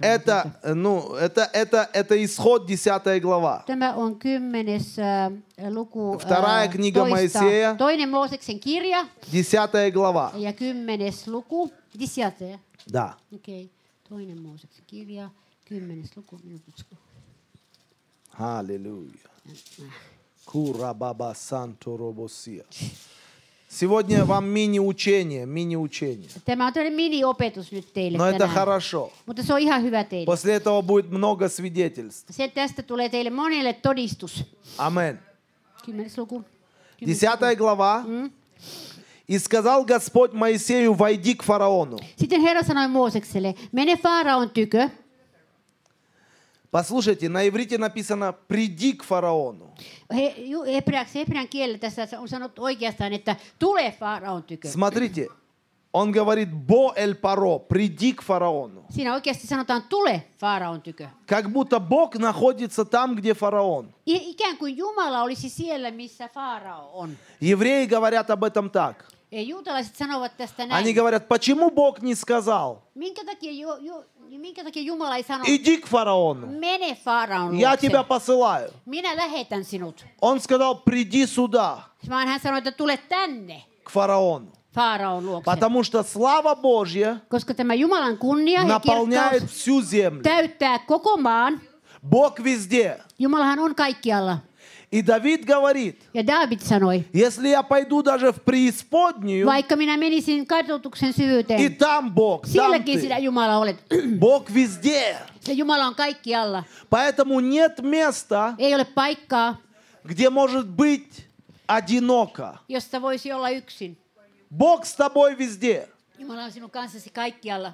это, ну, это, это, это исход 10 глава. Tämä on kymmenes äh, luku. Вторая äh, книга. Моисея. Toinen Mooseksen kirja 10 глава. ja kymmenes luku. Disiate. Да. Okei. Okay. Toinen Mooseksen kirja, kymmenes luku. Minuutiksi. Аллилуйя. Кура баба санто робосия. Сегодня вам мини-учение, мини-учение. Tämä on tällainen mini-opetus nyt teille Но это tänään. хорошо. Mutta se on ihan hyvä teille. После этого будет много свидетельств. Se tästä tulee teille monelle todistus. Амен. Kymmenes luku. Kymmenes Десятая глава. И сказал Господь Моисею, войди к фараону. Sitten Herra sanoi Moosekselle, mene Faaraon tykö. Послушайте, на иврите написано, приди к фараону. Смотрите, он говорит, бо эль паро, приди к фараону. Siinä oikeasti sanotaan tule Faaraon tykö. Как будто Бог находится там, где фараон. I- Ikään kuin Jumala olisi siellä, missä Faarao on. Евреи говорят об этом так. Ja juutalaiset sanovat tästä Они говорят, почему Бог не сказал, Minkä takia, ju, ju, minkä takia Jumala ei sano, иди к фараону, mene Faaraon я тебя luokse. посылаю. Minä lähetän sinut. Он сказал, приди сюда, Vaan hän sanoi, että tule tänne к фараону. Faaraon luokse. Потому что слава Божья Koska tämä Jumalan kunnia ja наполняет kirkkaus всю землю. täyttää koko maan. Бог везде. Jumalahan on kaikkialla. И Давид говорит, Ja David sanoi, если я пойду даже в преисподнюю, vaikka minä menisin kadotuksen и syvyyteen, там Бог, там sielläkin sinä ты. Jumala olet. Бог везде. Se Jumala on kaikkialla. Поэтому нет места, Ei ole paikkaa, где может быть одиноко. josta voisi olla yksin. Бог с тобой везде. Jumala on sinun kanssasi kaikkialla.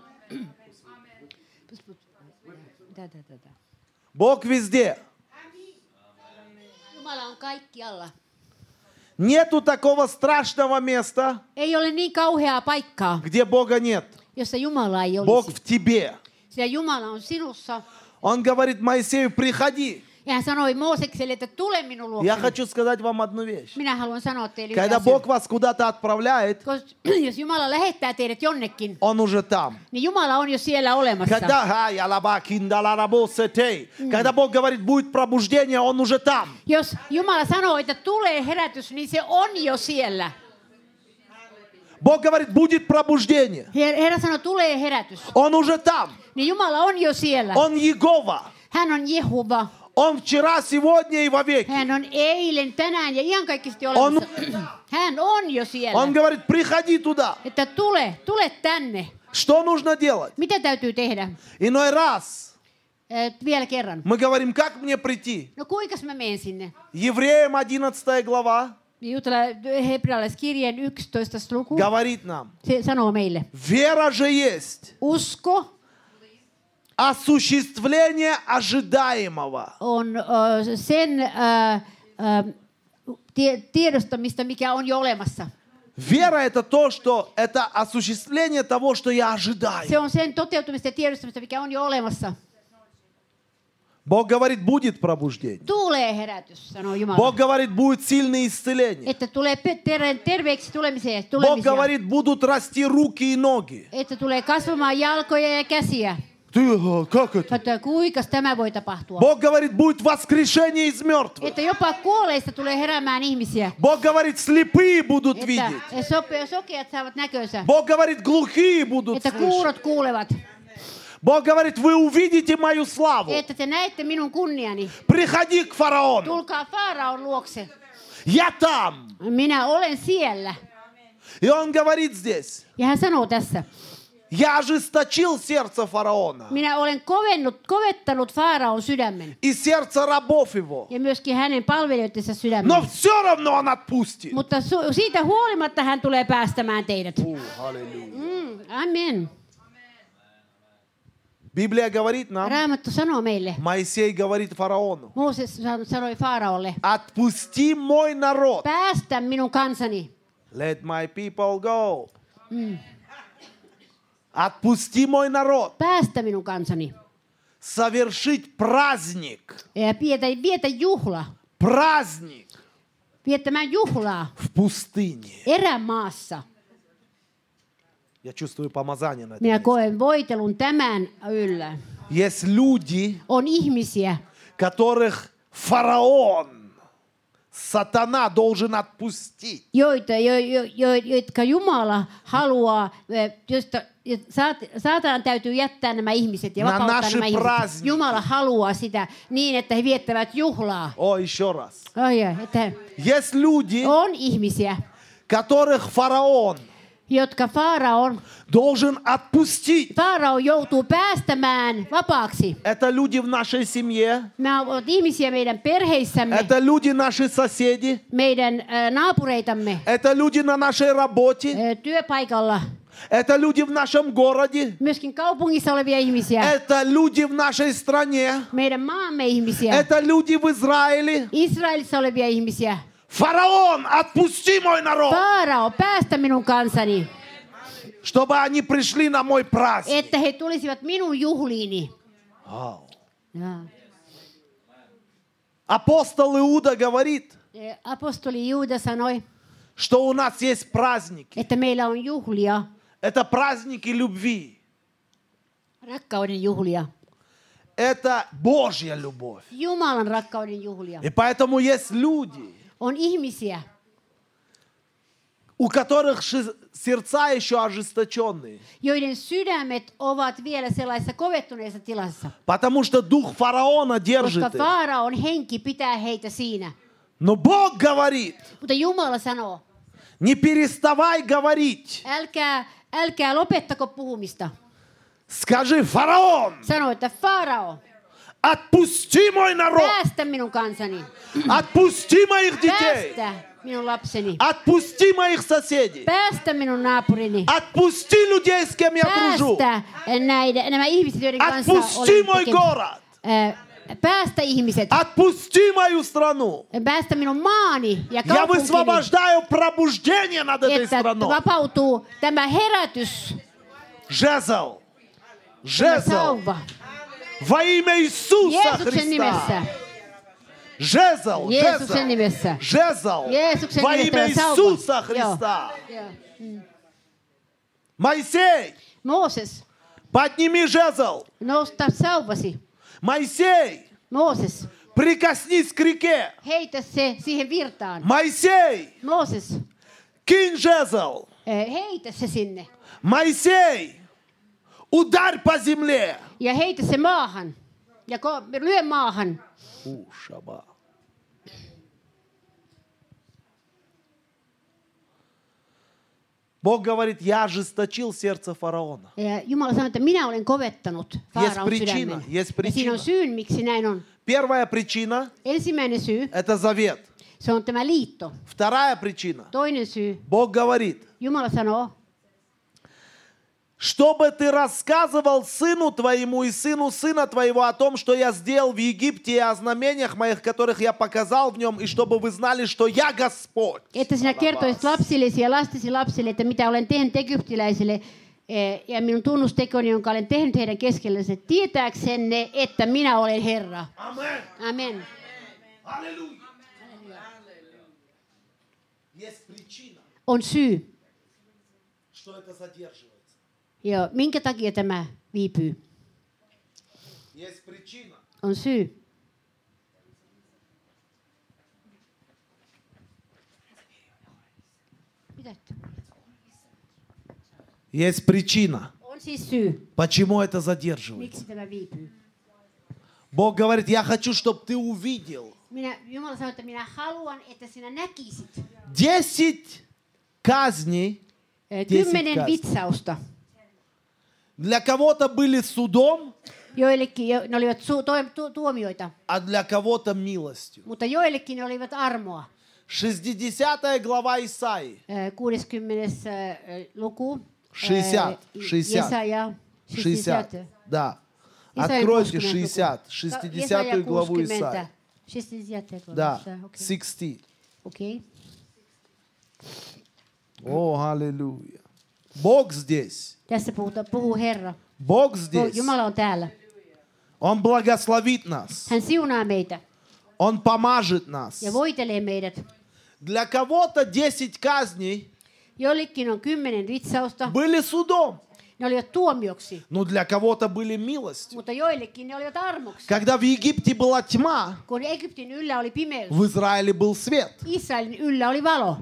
Tä, tä, tä, tä. Бог везде. Jumala on kaikkialla. Нету такого страшного места, Ei ole niin kauheaa paikkaa, где Бога нет. jossa Jumala ei Бог olisi. в тебе. Sillä Jumala on sinussa. Он говорит Моисею, приходи. Ja hän sanoi Moosekselle, että tule minun Я luokseni. хочу сказать вам одну вещь. Minä haluan sanoa teille yhden Когда asian. Бог вас куда-то отправляет, Kos- Jos Jumala lähettää teidät jonnekin, Он уже там. niin Jumala on jo siellä olemassa. Когда, ха, я лаба, киндала, рабо, сетей. Когда Бог говорит, будет пробуждение, Он уже там. Jos Jumala sanoo, että tulee herätys, niin se on jo siellä. Бог говорит, будет пробуждение. Her- Herra sanoo, tulee herätys. Он уже там. Niin Jumala on jo siellä. Он Егова. Hän on Jehuva. Он вчера, сегодня и вовеки. Hän on eilen, tänään ja iankaikkisesti olemassa. Hän on jo siellä. Он говорит, приходи туда. Että tule, tule tänne. Что нужно делать? Mitä täytyy tehdä? Иной раз Äh, vielä kerran. мы говорим, как мне прийти? No kuinka mä menen sinne? Евреям 11 глава hebrealaiskirjeen 11 luku. говорит нам, sanoo meille. вера же есть Usko осуществление ожидаемого. on sen tie- tiedostamista, mikä on jo olemassa. Вера это то, что это осуществление того, что я Se ожидаю. on sen toteutumista ja tiedostamista, mikä on jo olemassa. Бог говорит, будет пробуждение. Tulee herätys, sanoo Jumala. Бог говорит, будет сильное исцеление. Että tulee Бог говорит, будут расти руки и ноги. Että tulee kasvamaan jalkoja ja käsiä. Ты, а, как это? Mutta kuinka tämä voi tapahtua? Бог говорит, будет воскрешение из мертвых. Että jopa kuolleista tulee heräämään ihmisiä. Бог говорит, слепые будут Että видеть. sokeat saavat näkönsä. Бог говорит, глухие будут Että слышать. kuurot kuulevat. Бог говорит, вы увидите мою славу. Että te näette minun kunniani. Приходи к фараону. Tulkaa Faaraon luokse. Я там. Minä olen siellä. И он говорит здесь, Ja hän sanoo tässä. я ожесточил сердце фараона Minä olen kovennut, kovettanut Faaraon sydämen. и сердце рабов его. Ja myöskin hänen palvelijoittensa Но sydämen. все равно он отпустит. Mutta su- siitä huolimatta hän tulee päästämään teidät. Фу, аллилуйя. Mm, amen. Библия говорит нам, Raamattu sanoo meille. Моисей говорит фараону, Mooses san- sanoi Faaraolle. отпусти мой народ. Päästä minun kansani. Let my people go. Отпусти мой народ. Päästä minun kansani. Совершить праздник. Ja vietä, vietä juhla. Праздник Viettämään juhlaa в пустыне. erämaassa. Я чувствую помазание на это. Minä koen voitelun tämän yllä. Есть люди, On ihmisiä, которых фараон, сатана должен отпустить. joita, jo, jo, jo, jotka Jumala haluaa, eh, josta ja saat, saatanan täytyy jättää nämä ihmiset ja Na vapauttaa naše nämä ihmiset. праздники. Jumala haluaa sitä niin, että he viettävät juhlaa. О, еще раз. Ai, ai, että Есть люди, on ihmisiä, которых фараон jotka Faaraon, должен отпустить. Faarao joutuu päästämään vapaaksi. Это люди в нашей семье, Nämä ovat ihmisiä meidän perheissämme, это люди наши соседи, meidän äh, naapureitamme, это люди на нашей работе, äh, työpaikalla, это люди в нашем городе, это люди в нашей стране, это люди в Израиле. Фараон, отпусти мой народ, Faarao, päästä minun kansani, чтобы они пришли на мой праздник. että he tulisivat minun juhliini. Ja. Апостол Иуда говорит, Eh, Apostoli Juuda sanoi, что у нас есть праздники. että meillä on juhlia, Это праздники любви. rakkauden juhlia, Это Божья любовь. Jumalan rakkauden juhlia. И поэтому есть люди, On ihmisiä, у которых ши- сердца еще ожесточенные. joiden sydämet ovat vielä sellaisessa kovettuneessa tilassa. Потому что дух фараона Koska держит их. Faaraon henki pitää heitä siinä. Но Бог говорит, Mutta Jumala sanoo, не переставай говорить. älkää, älkää lopettako puhumista. Скажи, фараон, Sano, että Faarao, Отпусти мой народ. päästä minun kansani. Отпусти моих детей. Päästä minun lapseni. Отпусти моих соседей. Päästä minun naapurini. Отпусти людей, с кем я дружу. Päästä näitä, nämä ihmiset, joiden kanssa Отпусти мой город. Äh, Päästä ihmiset. Отпусти мою страну. Päästä minun maani ja Я высвобождаю пробуждение над этой страной. vapautuu tämä herätys, Жезл. Жезл. sauva. Во имя Иисуса. Христа. Жезл. Жезл. Жезл. Во имя. Иисуса Христа. Моисей, Mooses, подними жезл. Моисей, Mooses, прикоснись к реке. heitä se siihen virtaan. Моисей, Mooses, кинь жезл. eh, heitä se sinne. Моисей, ударь по земле. Ja heitä se maahan. Ja ko- lyö maahan. Фу, шаба. Бог говорит, я ожесточил сердце фараона. Ja Jumala sanoi, että minä olen kovettanut Faaraon prичина, sydämen. есть Ja siinä on prичина. syyn, miksi näin on. Первая причина Ensimmäinen syy, – это завет. se on tämä liitto. Вторая причина. Toinen syy, Бог говорит, Jumala sanoo, чтобы ты рассказывал сыну твоему и сыну сына твоего о том, что я сделал в Египте и о знамениях моих, которых я показал в нем, и чтобы вы знали, что я Господь. Että sinä kertoisit lapsillesi ja lastesi lapsille, että mitä olen tehnyt egyptiläisille eh, ja minun tunnustekoni, jonka olen tehnyt heidän keskellänsä, tietääksenne, että minä olen Herra. Amen. Amen. Есть причина, On syy. что это задерживается. Joo, minkä takia tämä viipyy? On syy. Есть причина, почему это задерживается. Bог говорит, я хочу, чтобы ты увидел. Sinä näkisit Десять казней eh, Tiesit kymmenen kanssa. vitsausta. Для кого-то были судом, Joillekin jo, ne olivat su, to, tu, tuomioita, а для кого-то милостью. mutta joillekin ne olivat armoa. 60 глава Исаии. Eh, 60. eh, luku. 60, Eh, 60. Jesaja 60. 60. Да. Откройте 60 60, luku. 60 Jesaja главу 60. Исаии. 60 глава. Да, Okei. 60. Okei. О, аллилуйя. Бог здесь. Tässä puhuta, puhuu Herra. Бог Oh, здесь. Jumala on täällä. Он благословит нас. Hän siunaa meitä Он поможет нас. ja voitelee meidät. Для кого-то 10 казней Joillekin on kymmenen vitsausta. были судом, Ne olivat tuomioksi, но для кого-то были милостью. mutta joillekin ne olivat armoksi. Когда в Египте была тьма, Kun Egyptin yllä oli pimeys, в Израиле был свет. Israelin yllä oli valo.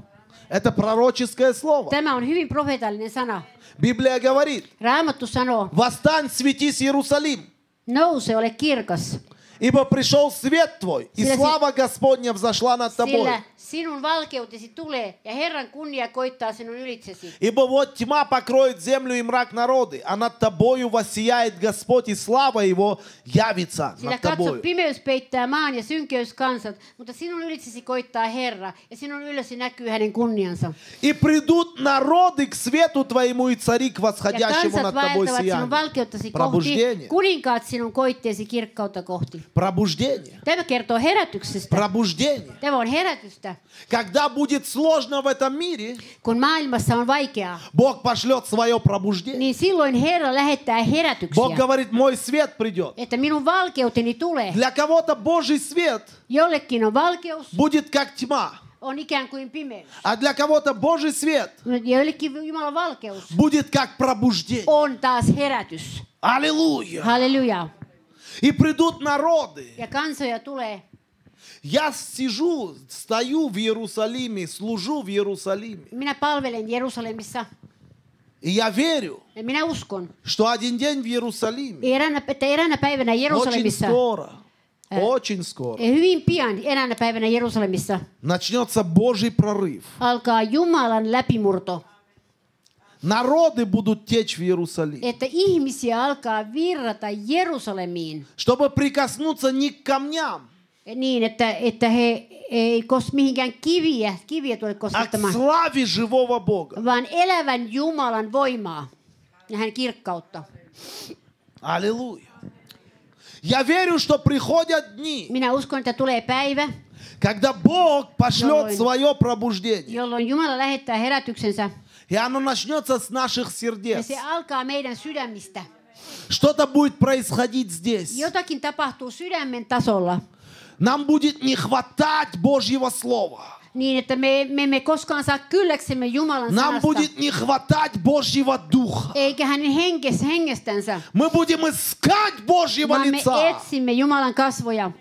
Это пророческое слово. Tämä on hyvin profeetallinen sana. Библия говорит, Raamattu sanoo, восстань, светись, Иерусалим, nouse, ole kirkas, ибо пришел свет твой, и Sillä si- слава Господня взошла над тобой. sillä sinun valkeutesi tulee ja Herran kunnia koittaa sinun ylitsesi. Ибо вот тьма покроет землю и мрак народы, а над тобою воссияет Господь, и слава Его явится Sillä над katso, тобою. pimeys peittää maan ja synkeys kansat, mutta sinun ylitsesi koittaa Herra ja sinun ylösi näkyy hänen kunniansa. И придут народы к свету твоему и цари к Ja восходящему kansat над тобой vaeltavat sinun сиянию. valkeuttasi kohti, Пробуждение. kuninkaat sinun koitteesi kirkkautta kohti. Пробуждение. Tämä kertoo herätyksestä. Пробуждение. Tämä on herätystä. Когда будет сложно в этом мире, Kun maailmassa on vaikeaa, Бог пошлет свое пробуждение. niin silloin Herra lähettää Бог говорит, мой свет придет. Että minun valkeuteni tulee. Для кого-то Божий свет Jollekin on valkeus, будет как тьма, on ikään kuin pimeys. а для кого-то Божий свет Jumalan valkeus будет как пробуждение. on taas herätys. Аллилуйя! И придут народы. Ja kansoja tulee. Я сижу, стою в Иерусалиме, служу в Иерусалиме. Minä palvelen Jerusalemissa И я верю, ja minä uskon, что один день в Иерусалиме, eräänä, että eräänä päivänä очень Jerusalemissa, скоро, очень скоро, ja hyvin pian eräänä päivänä Jerusalemissa начнется Божий прорыв. alkaa Jumalan läpimurto. Народы будут течь в Иерусалим. Että ihmisiä alkaa virrata Jerusalemiin Чтобы прикоснуться не к камням, niin, että, että he ei kos mihinkään kiviä, kiviä tule а koskettamaan, славе живого Бога. vaan elävän Jumalan voimaa ja hän kirkkautta. Аллилуйя. Я верю, что приходят дни, Minä uskon, että tulee päivä, когда Бог пошлет Jolloin- свое пробуждение. jolloin Jumala lähettää herätyksensä И оно начнется с наших ja сердец. se alkaa meidän sydämistä. Что-то будет происходить здесь. Jotakin tapahtuu sydämen tasolla Нам будет не хватать Божьего Слова. niin, että me, me emme koskaan saa kylläksemme Jumalan Нам sanasta, будет не хватать Божьего Духа. eikä hänen henkes, hengestänsä, Мы будем искать Божьего vaan me лица. etsimme Jumalan kasvoja.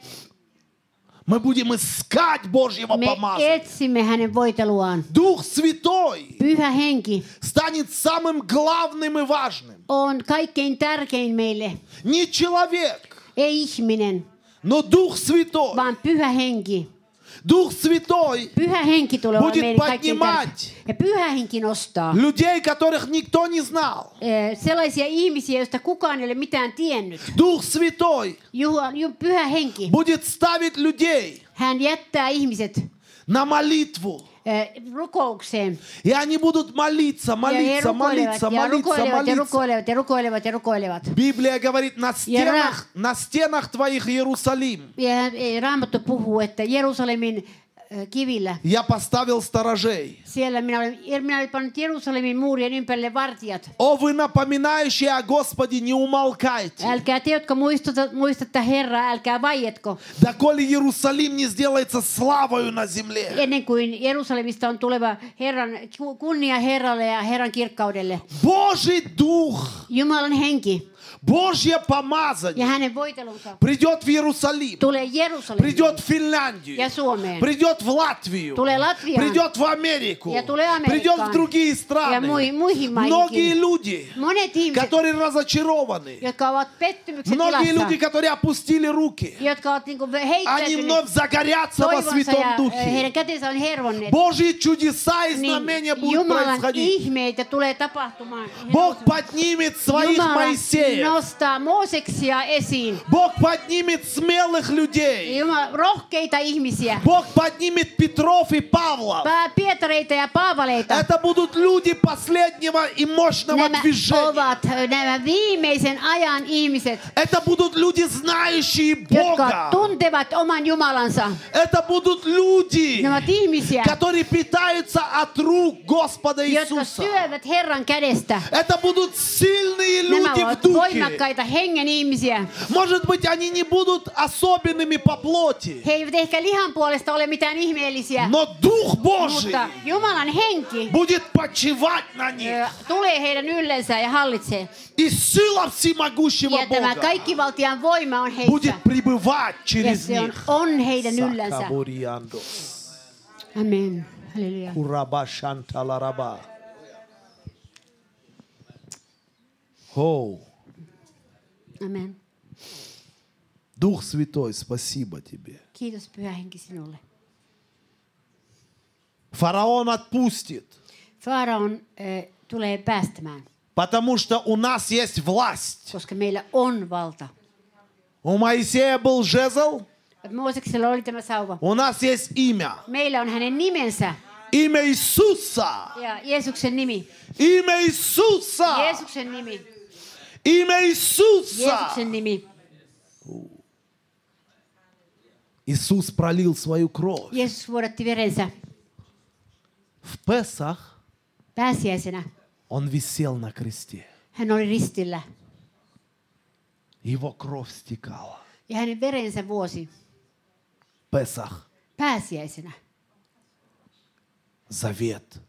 Мы будем искать Божьего Me помазания. etsimme hänen voiteluaan. Дух Святой Pyhä henki станет самым главным и важным. on kaikkein tärkein meille. Не человек, Ei ihminen, но Дух Святой. vaan pyhä henki. Дух Святой Pyhä henki tulee olemaan Будет meidän kaikkein поднимать. tärkein. Ja pyhä henki nostaa людей, которых никто не знал. eh, sellaisia ihmisiä, joista kukaan ei ole mitään tiennyt. Дух Святой Juha, ju, pyhä henki. будет ставить людей Hän jättää ihmiset на молитву, eh, rukoukseen. И они будут молиться, молиться, молиться, молиться, молиться. Библия говорит, на стенах, на стенах твоих Иерусалим eh, Raamattu puhuu, että Jerusalemin eh, kivillä, я поставил сторожей. siellä minä olen, minä olen pannut Jerusalemin muurien ympärille vartijat. О, вы напоминающие о Господе, не умолкайте. Älkää te, jotka muistuta, muistatte Herraa, älkää vaietko, Доколе Иерусалим не сделается славою на земле. ennen kuin Jerusalemista on tuleva Herran, ku- kunnia Herralle ja Herran kirkkaudelle. Божий Дух, Jumalan henki Божье помазание придет в Иерусалим, придет в Финляндию, придет в Латвию, придет в Америку, придет в другие страны. Многие люди, которые разочарованы, многие люди, которые опустили руки, они вновь загорятся во Святом Духе. hervonneet. Божьи чудеса и знамения будут происходить. Бог поднимет своих Моисеев. Nostaa Mooseksia esiin. Бог поднимет смелых людей. Jumala, rohkeita ihmisiä. Бог поднимет Петров и Павлов. Pietareita ja Paavaleita. Это будут люди последнего и мощного Nämä движения. ovat nämä viimeisen ajan ihmiset, Это будут люди, знающие jotka Бога. tuntevat oman Jumalansa. Это будут люди, ovat ihmisiä, которые питаются от рук Господа jotka Иисуса. syövät Herran kädestä. Это будут сильные Nämä люди в ovat духе. voimakkaita hengen ihmisiä. Может быть, они не будут особенными по плоти, He eivät ehkä lihan puolesta ole mitään ihmeellisiä, но Дух Божий mutta Jumalan henki будет почивать на них. ö, tulee heidän yllensä ja hallitsee. И сила всемогущего Ja tämä Бога kaikkivaltian voima on heissä. будет пребывать Ja через se on, них. on heidän yllänsä. Sakaburiandos. Amen. Halleluja. Кураба шанталараба. О, Amen. Дух Святой, спасибо тебе. Kiitos Pyhä Henki sinulle. Фараон отпустит, Faaraon äh, tulee päästämään, потому что у нас есть власть. koska meillä on valta. У Моисея был жезл, Mooseksella oli tämä sauva. у нас есть имя. Meillä on hänen nimensä Имя Иисуса. ja Jeesuksen nimi. Имя Иисуса. Jeesuksen nimi. Имя Иисуса. Иисус пролил свою кровь. В Песах он висел на кресте. Его кровь стекала. ja hänen verensä vuosi Песах. pääsiäisenä. Завет.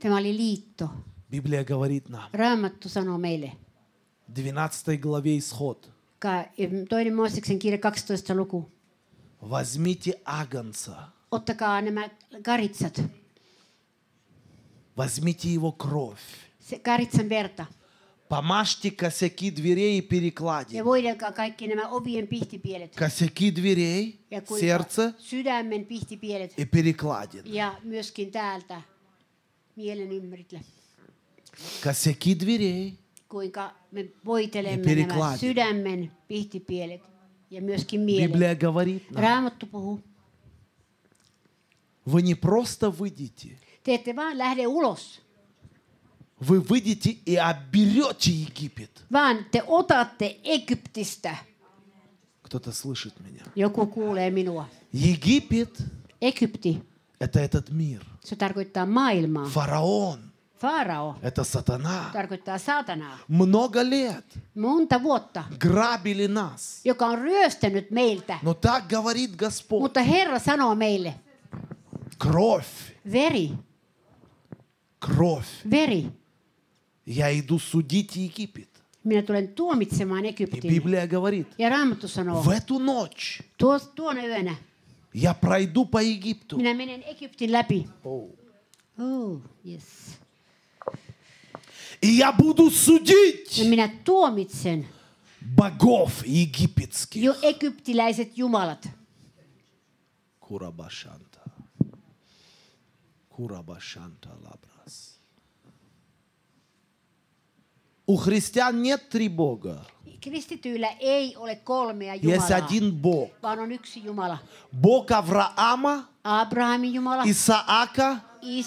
Tämä oli liitto. Библия говорит нам. Raamattu sanoo meille. В 12 главе Исход. Ka- Toinen Mooseksen kirja 12 luku. Возьмите агнца. Ottakaa nämä karitsat, Возьмите его кровь. se karitsan verta. Помажьте косяки дверей и перекладин. Ja voidelkaa kaikki nämä ovien pihtipielet. Косяки дверей, Ja сердце sydämen pihtipielet. и перекладин. Ja myöskin täältä mielen ympärille. Косяки дверей Kuinka me voitelemme Ja nämä perikladin. sydämen pihtipielet. Ja myöskin mielen. Библия говорит нам, Raamattu puhuu. вы не просто выйдете, Te ette vaan lähde ulos, вы выйдете и оберете Египет. vaan te otatte Egyptistä. Кто-то слышит меня. Joku kuulee minua. Египет Egypti, – это этот мир. se tarkoittaa maailmaa. Фараон Farao – это сатана. tarkoittaa saatanaa. Много лет Monta vuotta, грабили нас. joka on ryöstänyt meiltä. Но так говорит Господь. Mutta Herra sanoo meille, Кровь, veri, кровь. veri. Я иду судить Египет. Minä tulen tuomitsemaan И Egyptin. Библия говорит, Ja Raamattu sanoo, в эту ночь tuo, tuona yönä я пройду по Египту. minä menen Egyptin läpi. Oh. Oh, yes. И я буду Ja судить minä tuomitsen богов египетских. jo egyptiläiset jumalat. Курабашанта. Курабашанта лабрас. У христиан нет три бога. Kristityillä ei ole kolmea Есть Jumalaa, один Бог. vaan on yksi Jumala. Бог Авраама, Abrahamin Jumala, Исаака И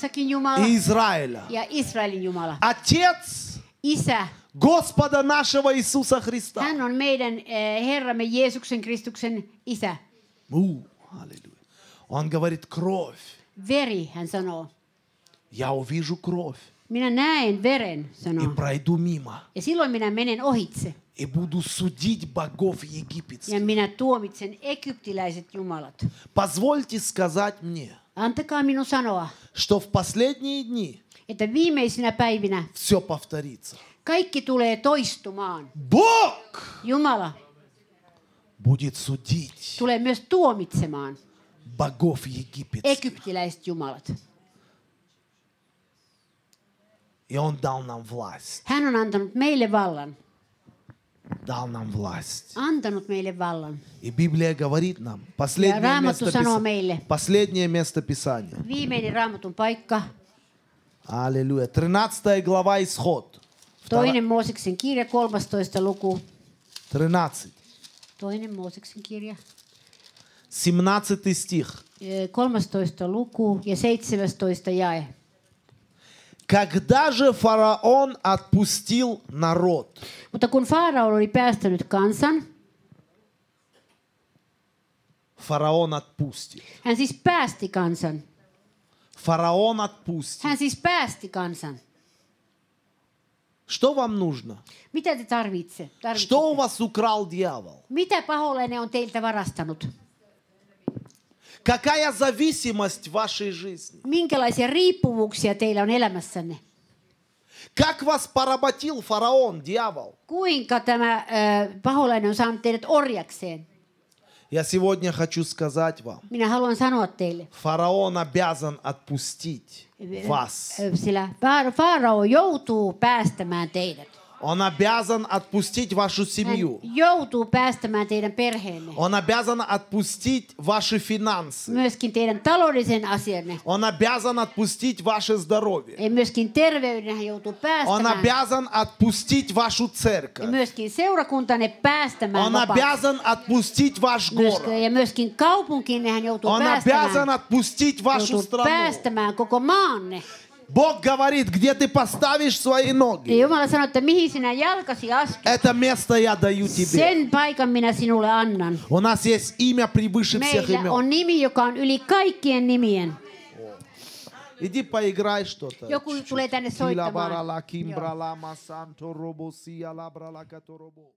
Израиля. ja Israelin Jumala. Отец Isä, Господа нашего Иисуса Христа. hän on meidän eh, Herramme Jeesuksen Kristuksen isä. У, аллилуйя. Он говорит, кровь. Veri, hän sanoo. Я увижу кровь Minä näen veren, и sanoo. пройду мимо. Ja silloin minä menen ohitse. И буду судить bогов Ja египетских. minä tuomitsen egyptiläiset jumalat. Позвольте сказать мне, Antakaa minun sanoa, что в последние дни että viimeisinä päivinä все повторится. kaikki tulee toistumaan. Бог Jumala будет судить tulee myös tuomitsemaan богов египетских. egyptiläiset jumalat. И Он дал нам власть. Hän on antanut meille vallan. Дал нам власть. Antanut meille vallan. И Библия говорит нам, последнее Рааmattu место, sanoo meille. последнее место Писания. Viimeinen raamatun paikka, Аллилуйя. 13 глава Исход. toinen Mooseksen kirja, 13 luku. 13. Toinen Mooseksen kirja, 17 стих. eh, 13 luku ja 17 jae. Когда же фараон отпустил народ, Mutta kun Faarao oli päästänyt kansan, фараон отпустил. hän siis päästi kansan. Фараон отпустил. Hän siis päästi kansan. Что вам нужно? Mitä te tarvitse? tarvitsette? Что у вас украл дьявол? Mitä paholainen on teiltä varastanut? Какая зависимость в вашей жизни? Minkälaisia riippuvuuksia teillä on elämässänne? Как вас поработил фараон, дьявол? Kuinka tämä äh, paholainen on saanut teidät orjakseen? Я сегодня хочу сказать вам, Minä haluan sanoa teille. фараон обязан отпустить вас. Sillä Faarao joutuu päästämään teidät. Он обязан отпустить вашу Hän семью. joutuu päästämään teidän perheenne. Он обязан отпустить ваши финансы. Myöskin teidän taloudellisen asianne. Он обязан отпустить ваше здоровье. Ja myöskin terveyden hän joutuu Он обязан отпустить вашу Ja церковь. myöskin seurakuntanne päästämään Он vapaaksi. обязан отпустить ваш город. ja myöskin kaupunkinne hän joutuu Он обязан отпустить вашу Joutuu страну. päästämään koko maanne. Бог говорит, где ты поставишь свои ноги, Jumala sanoi, että mihin sinä jalkasi askit, это место я даю тебе. sen paikan minä sinulle annan. У нас есть имя превыше всех Meillä имен. on nimi, joka on yli kaikkien nimien. Иди поиграй что-то. Joku tulee tänne Кила soittamaan. барала, Joo. кимбрала, масанто, робо, сия, лабрала, каторобо.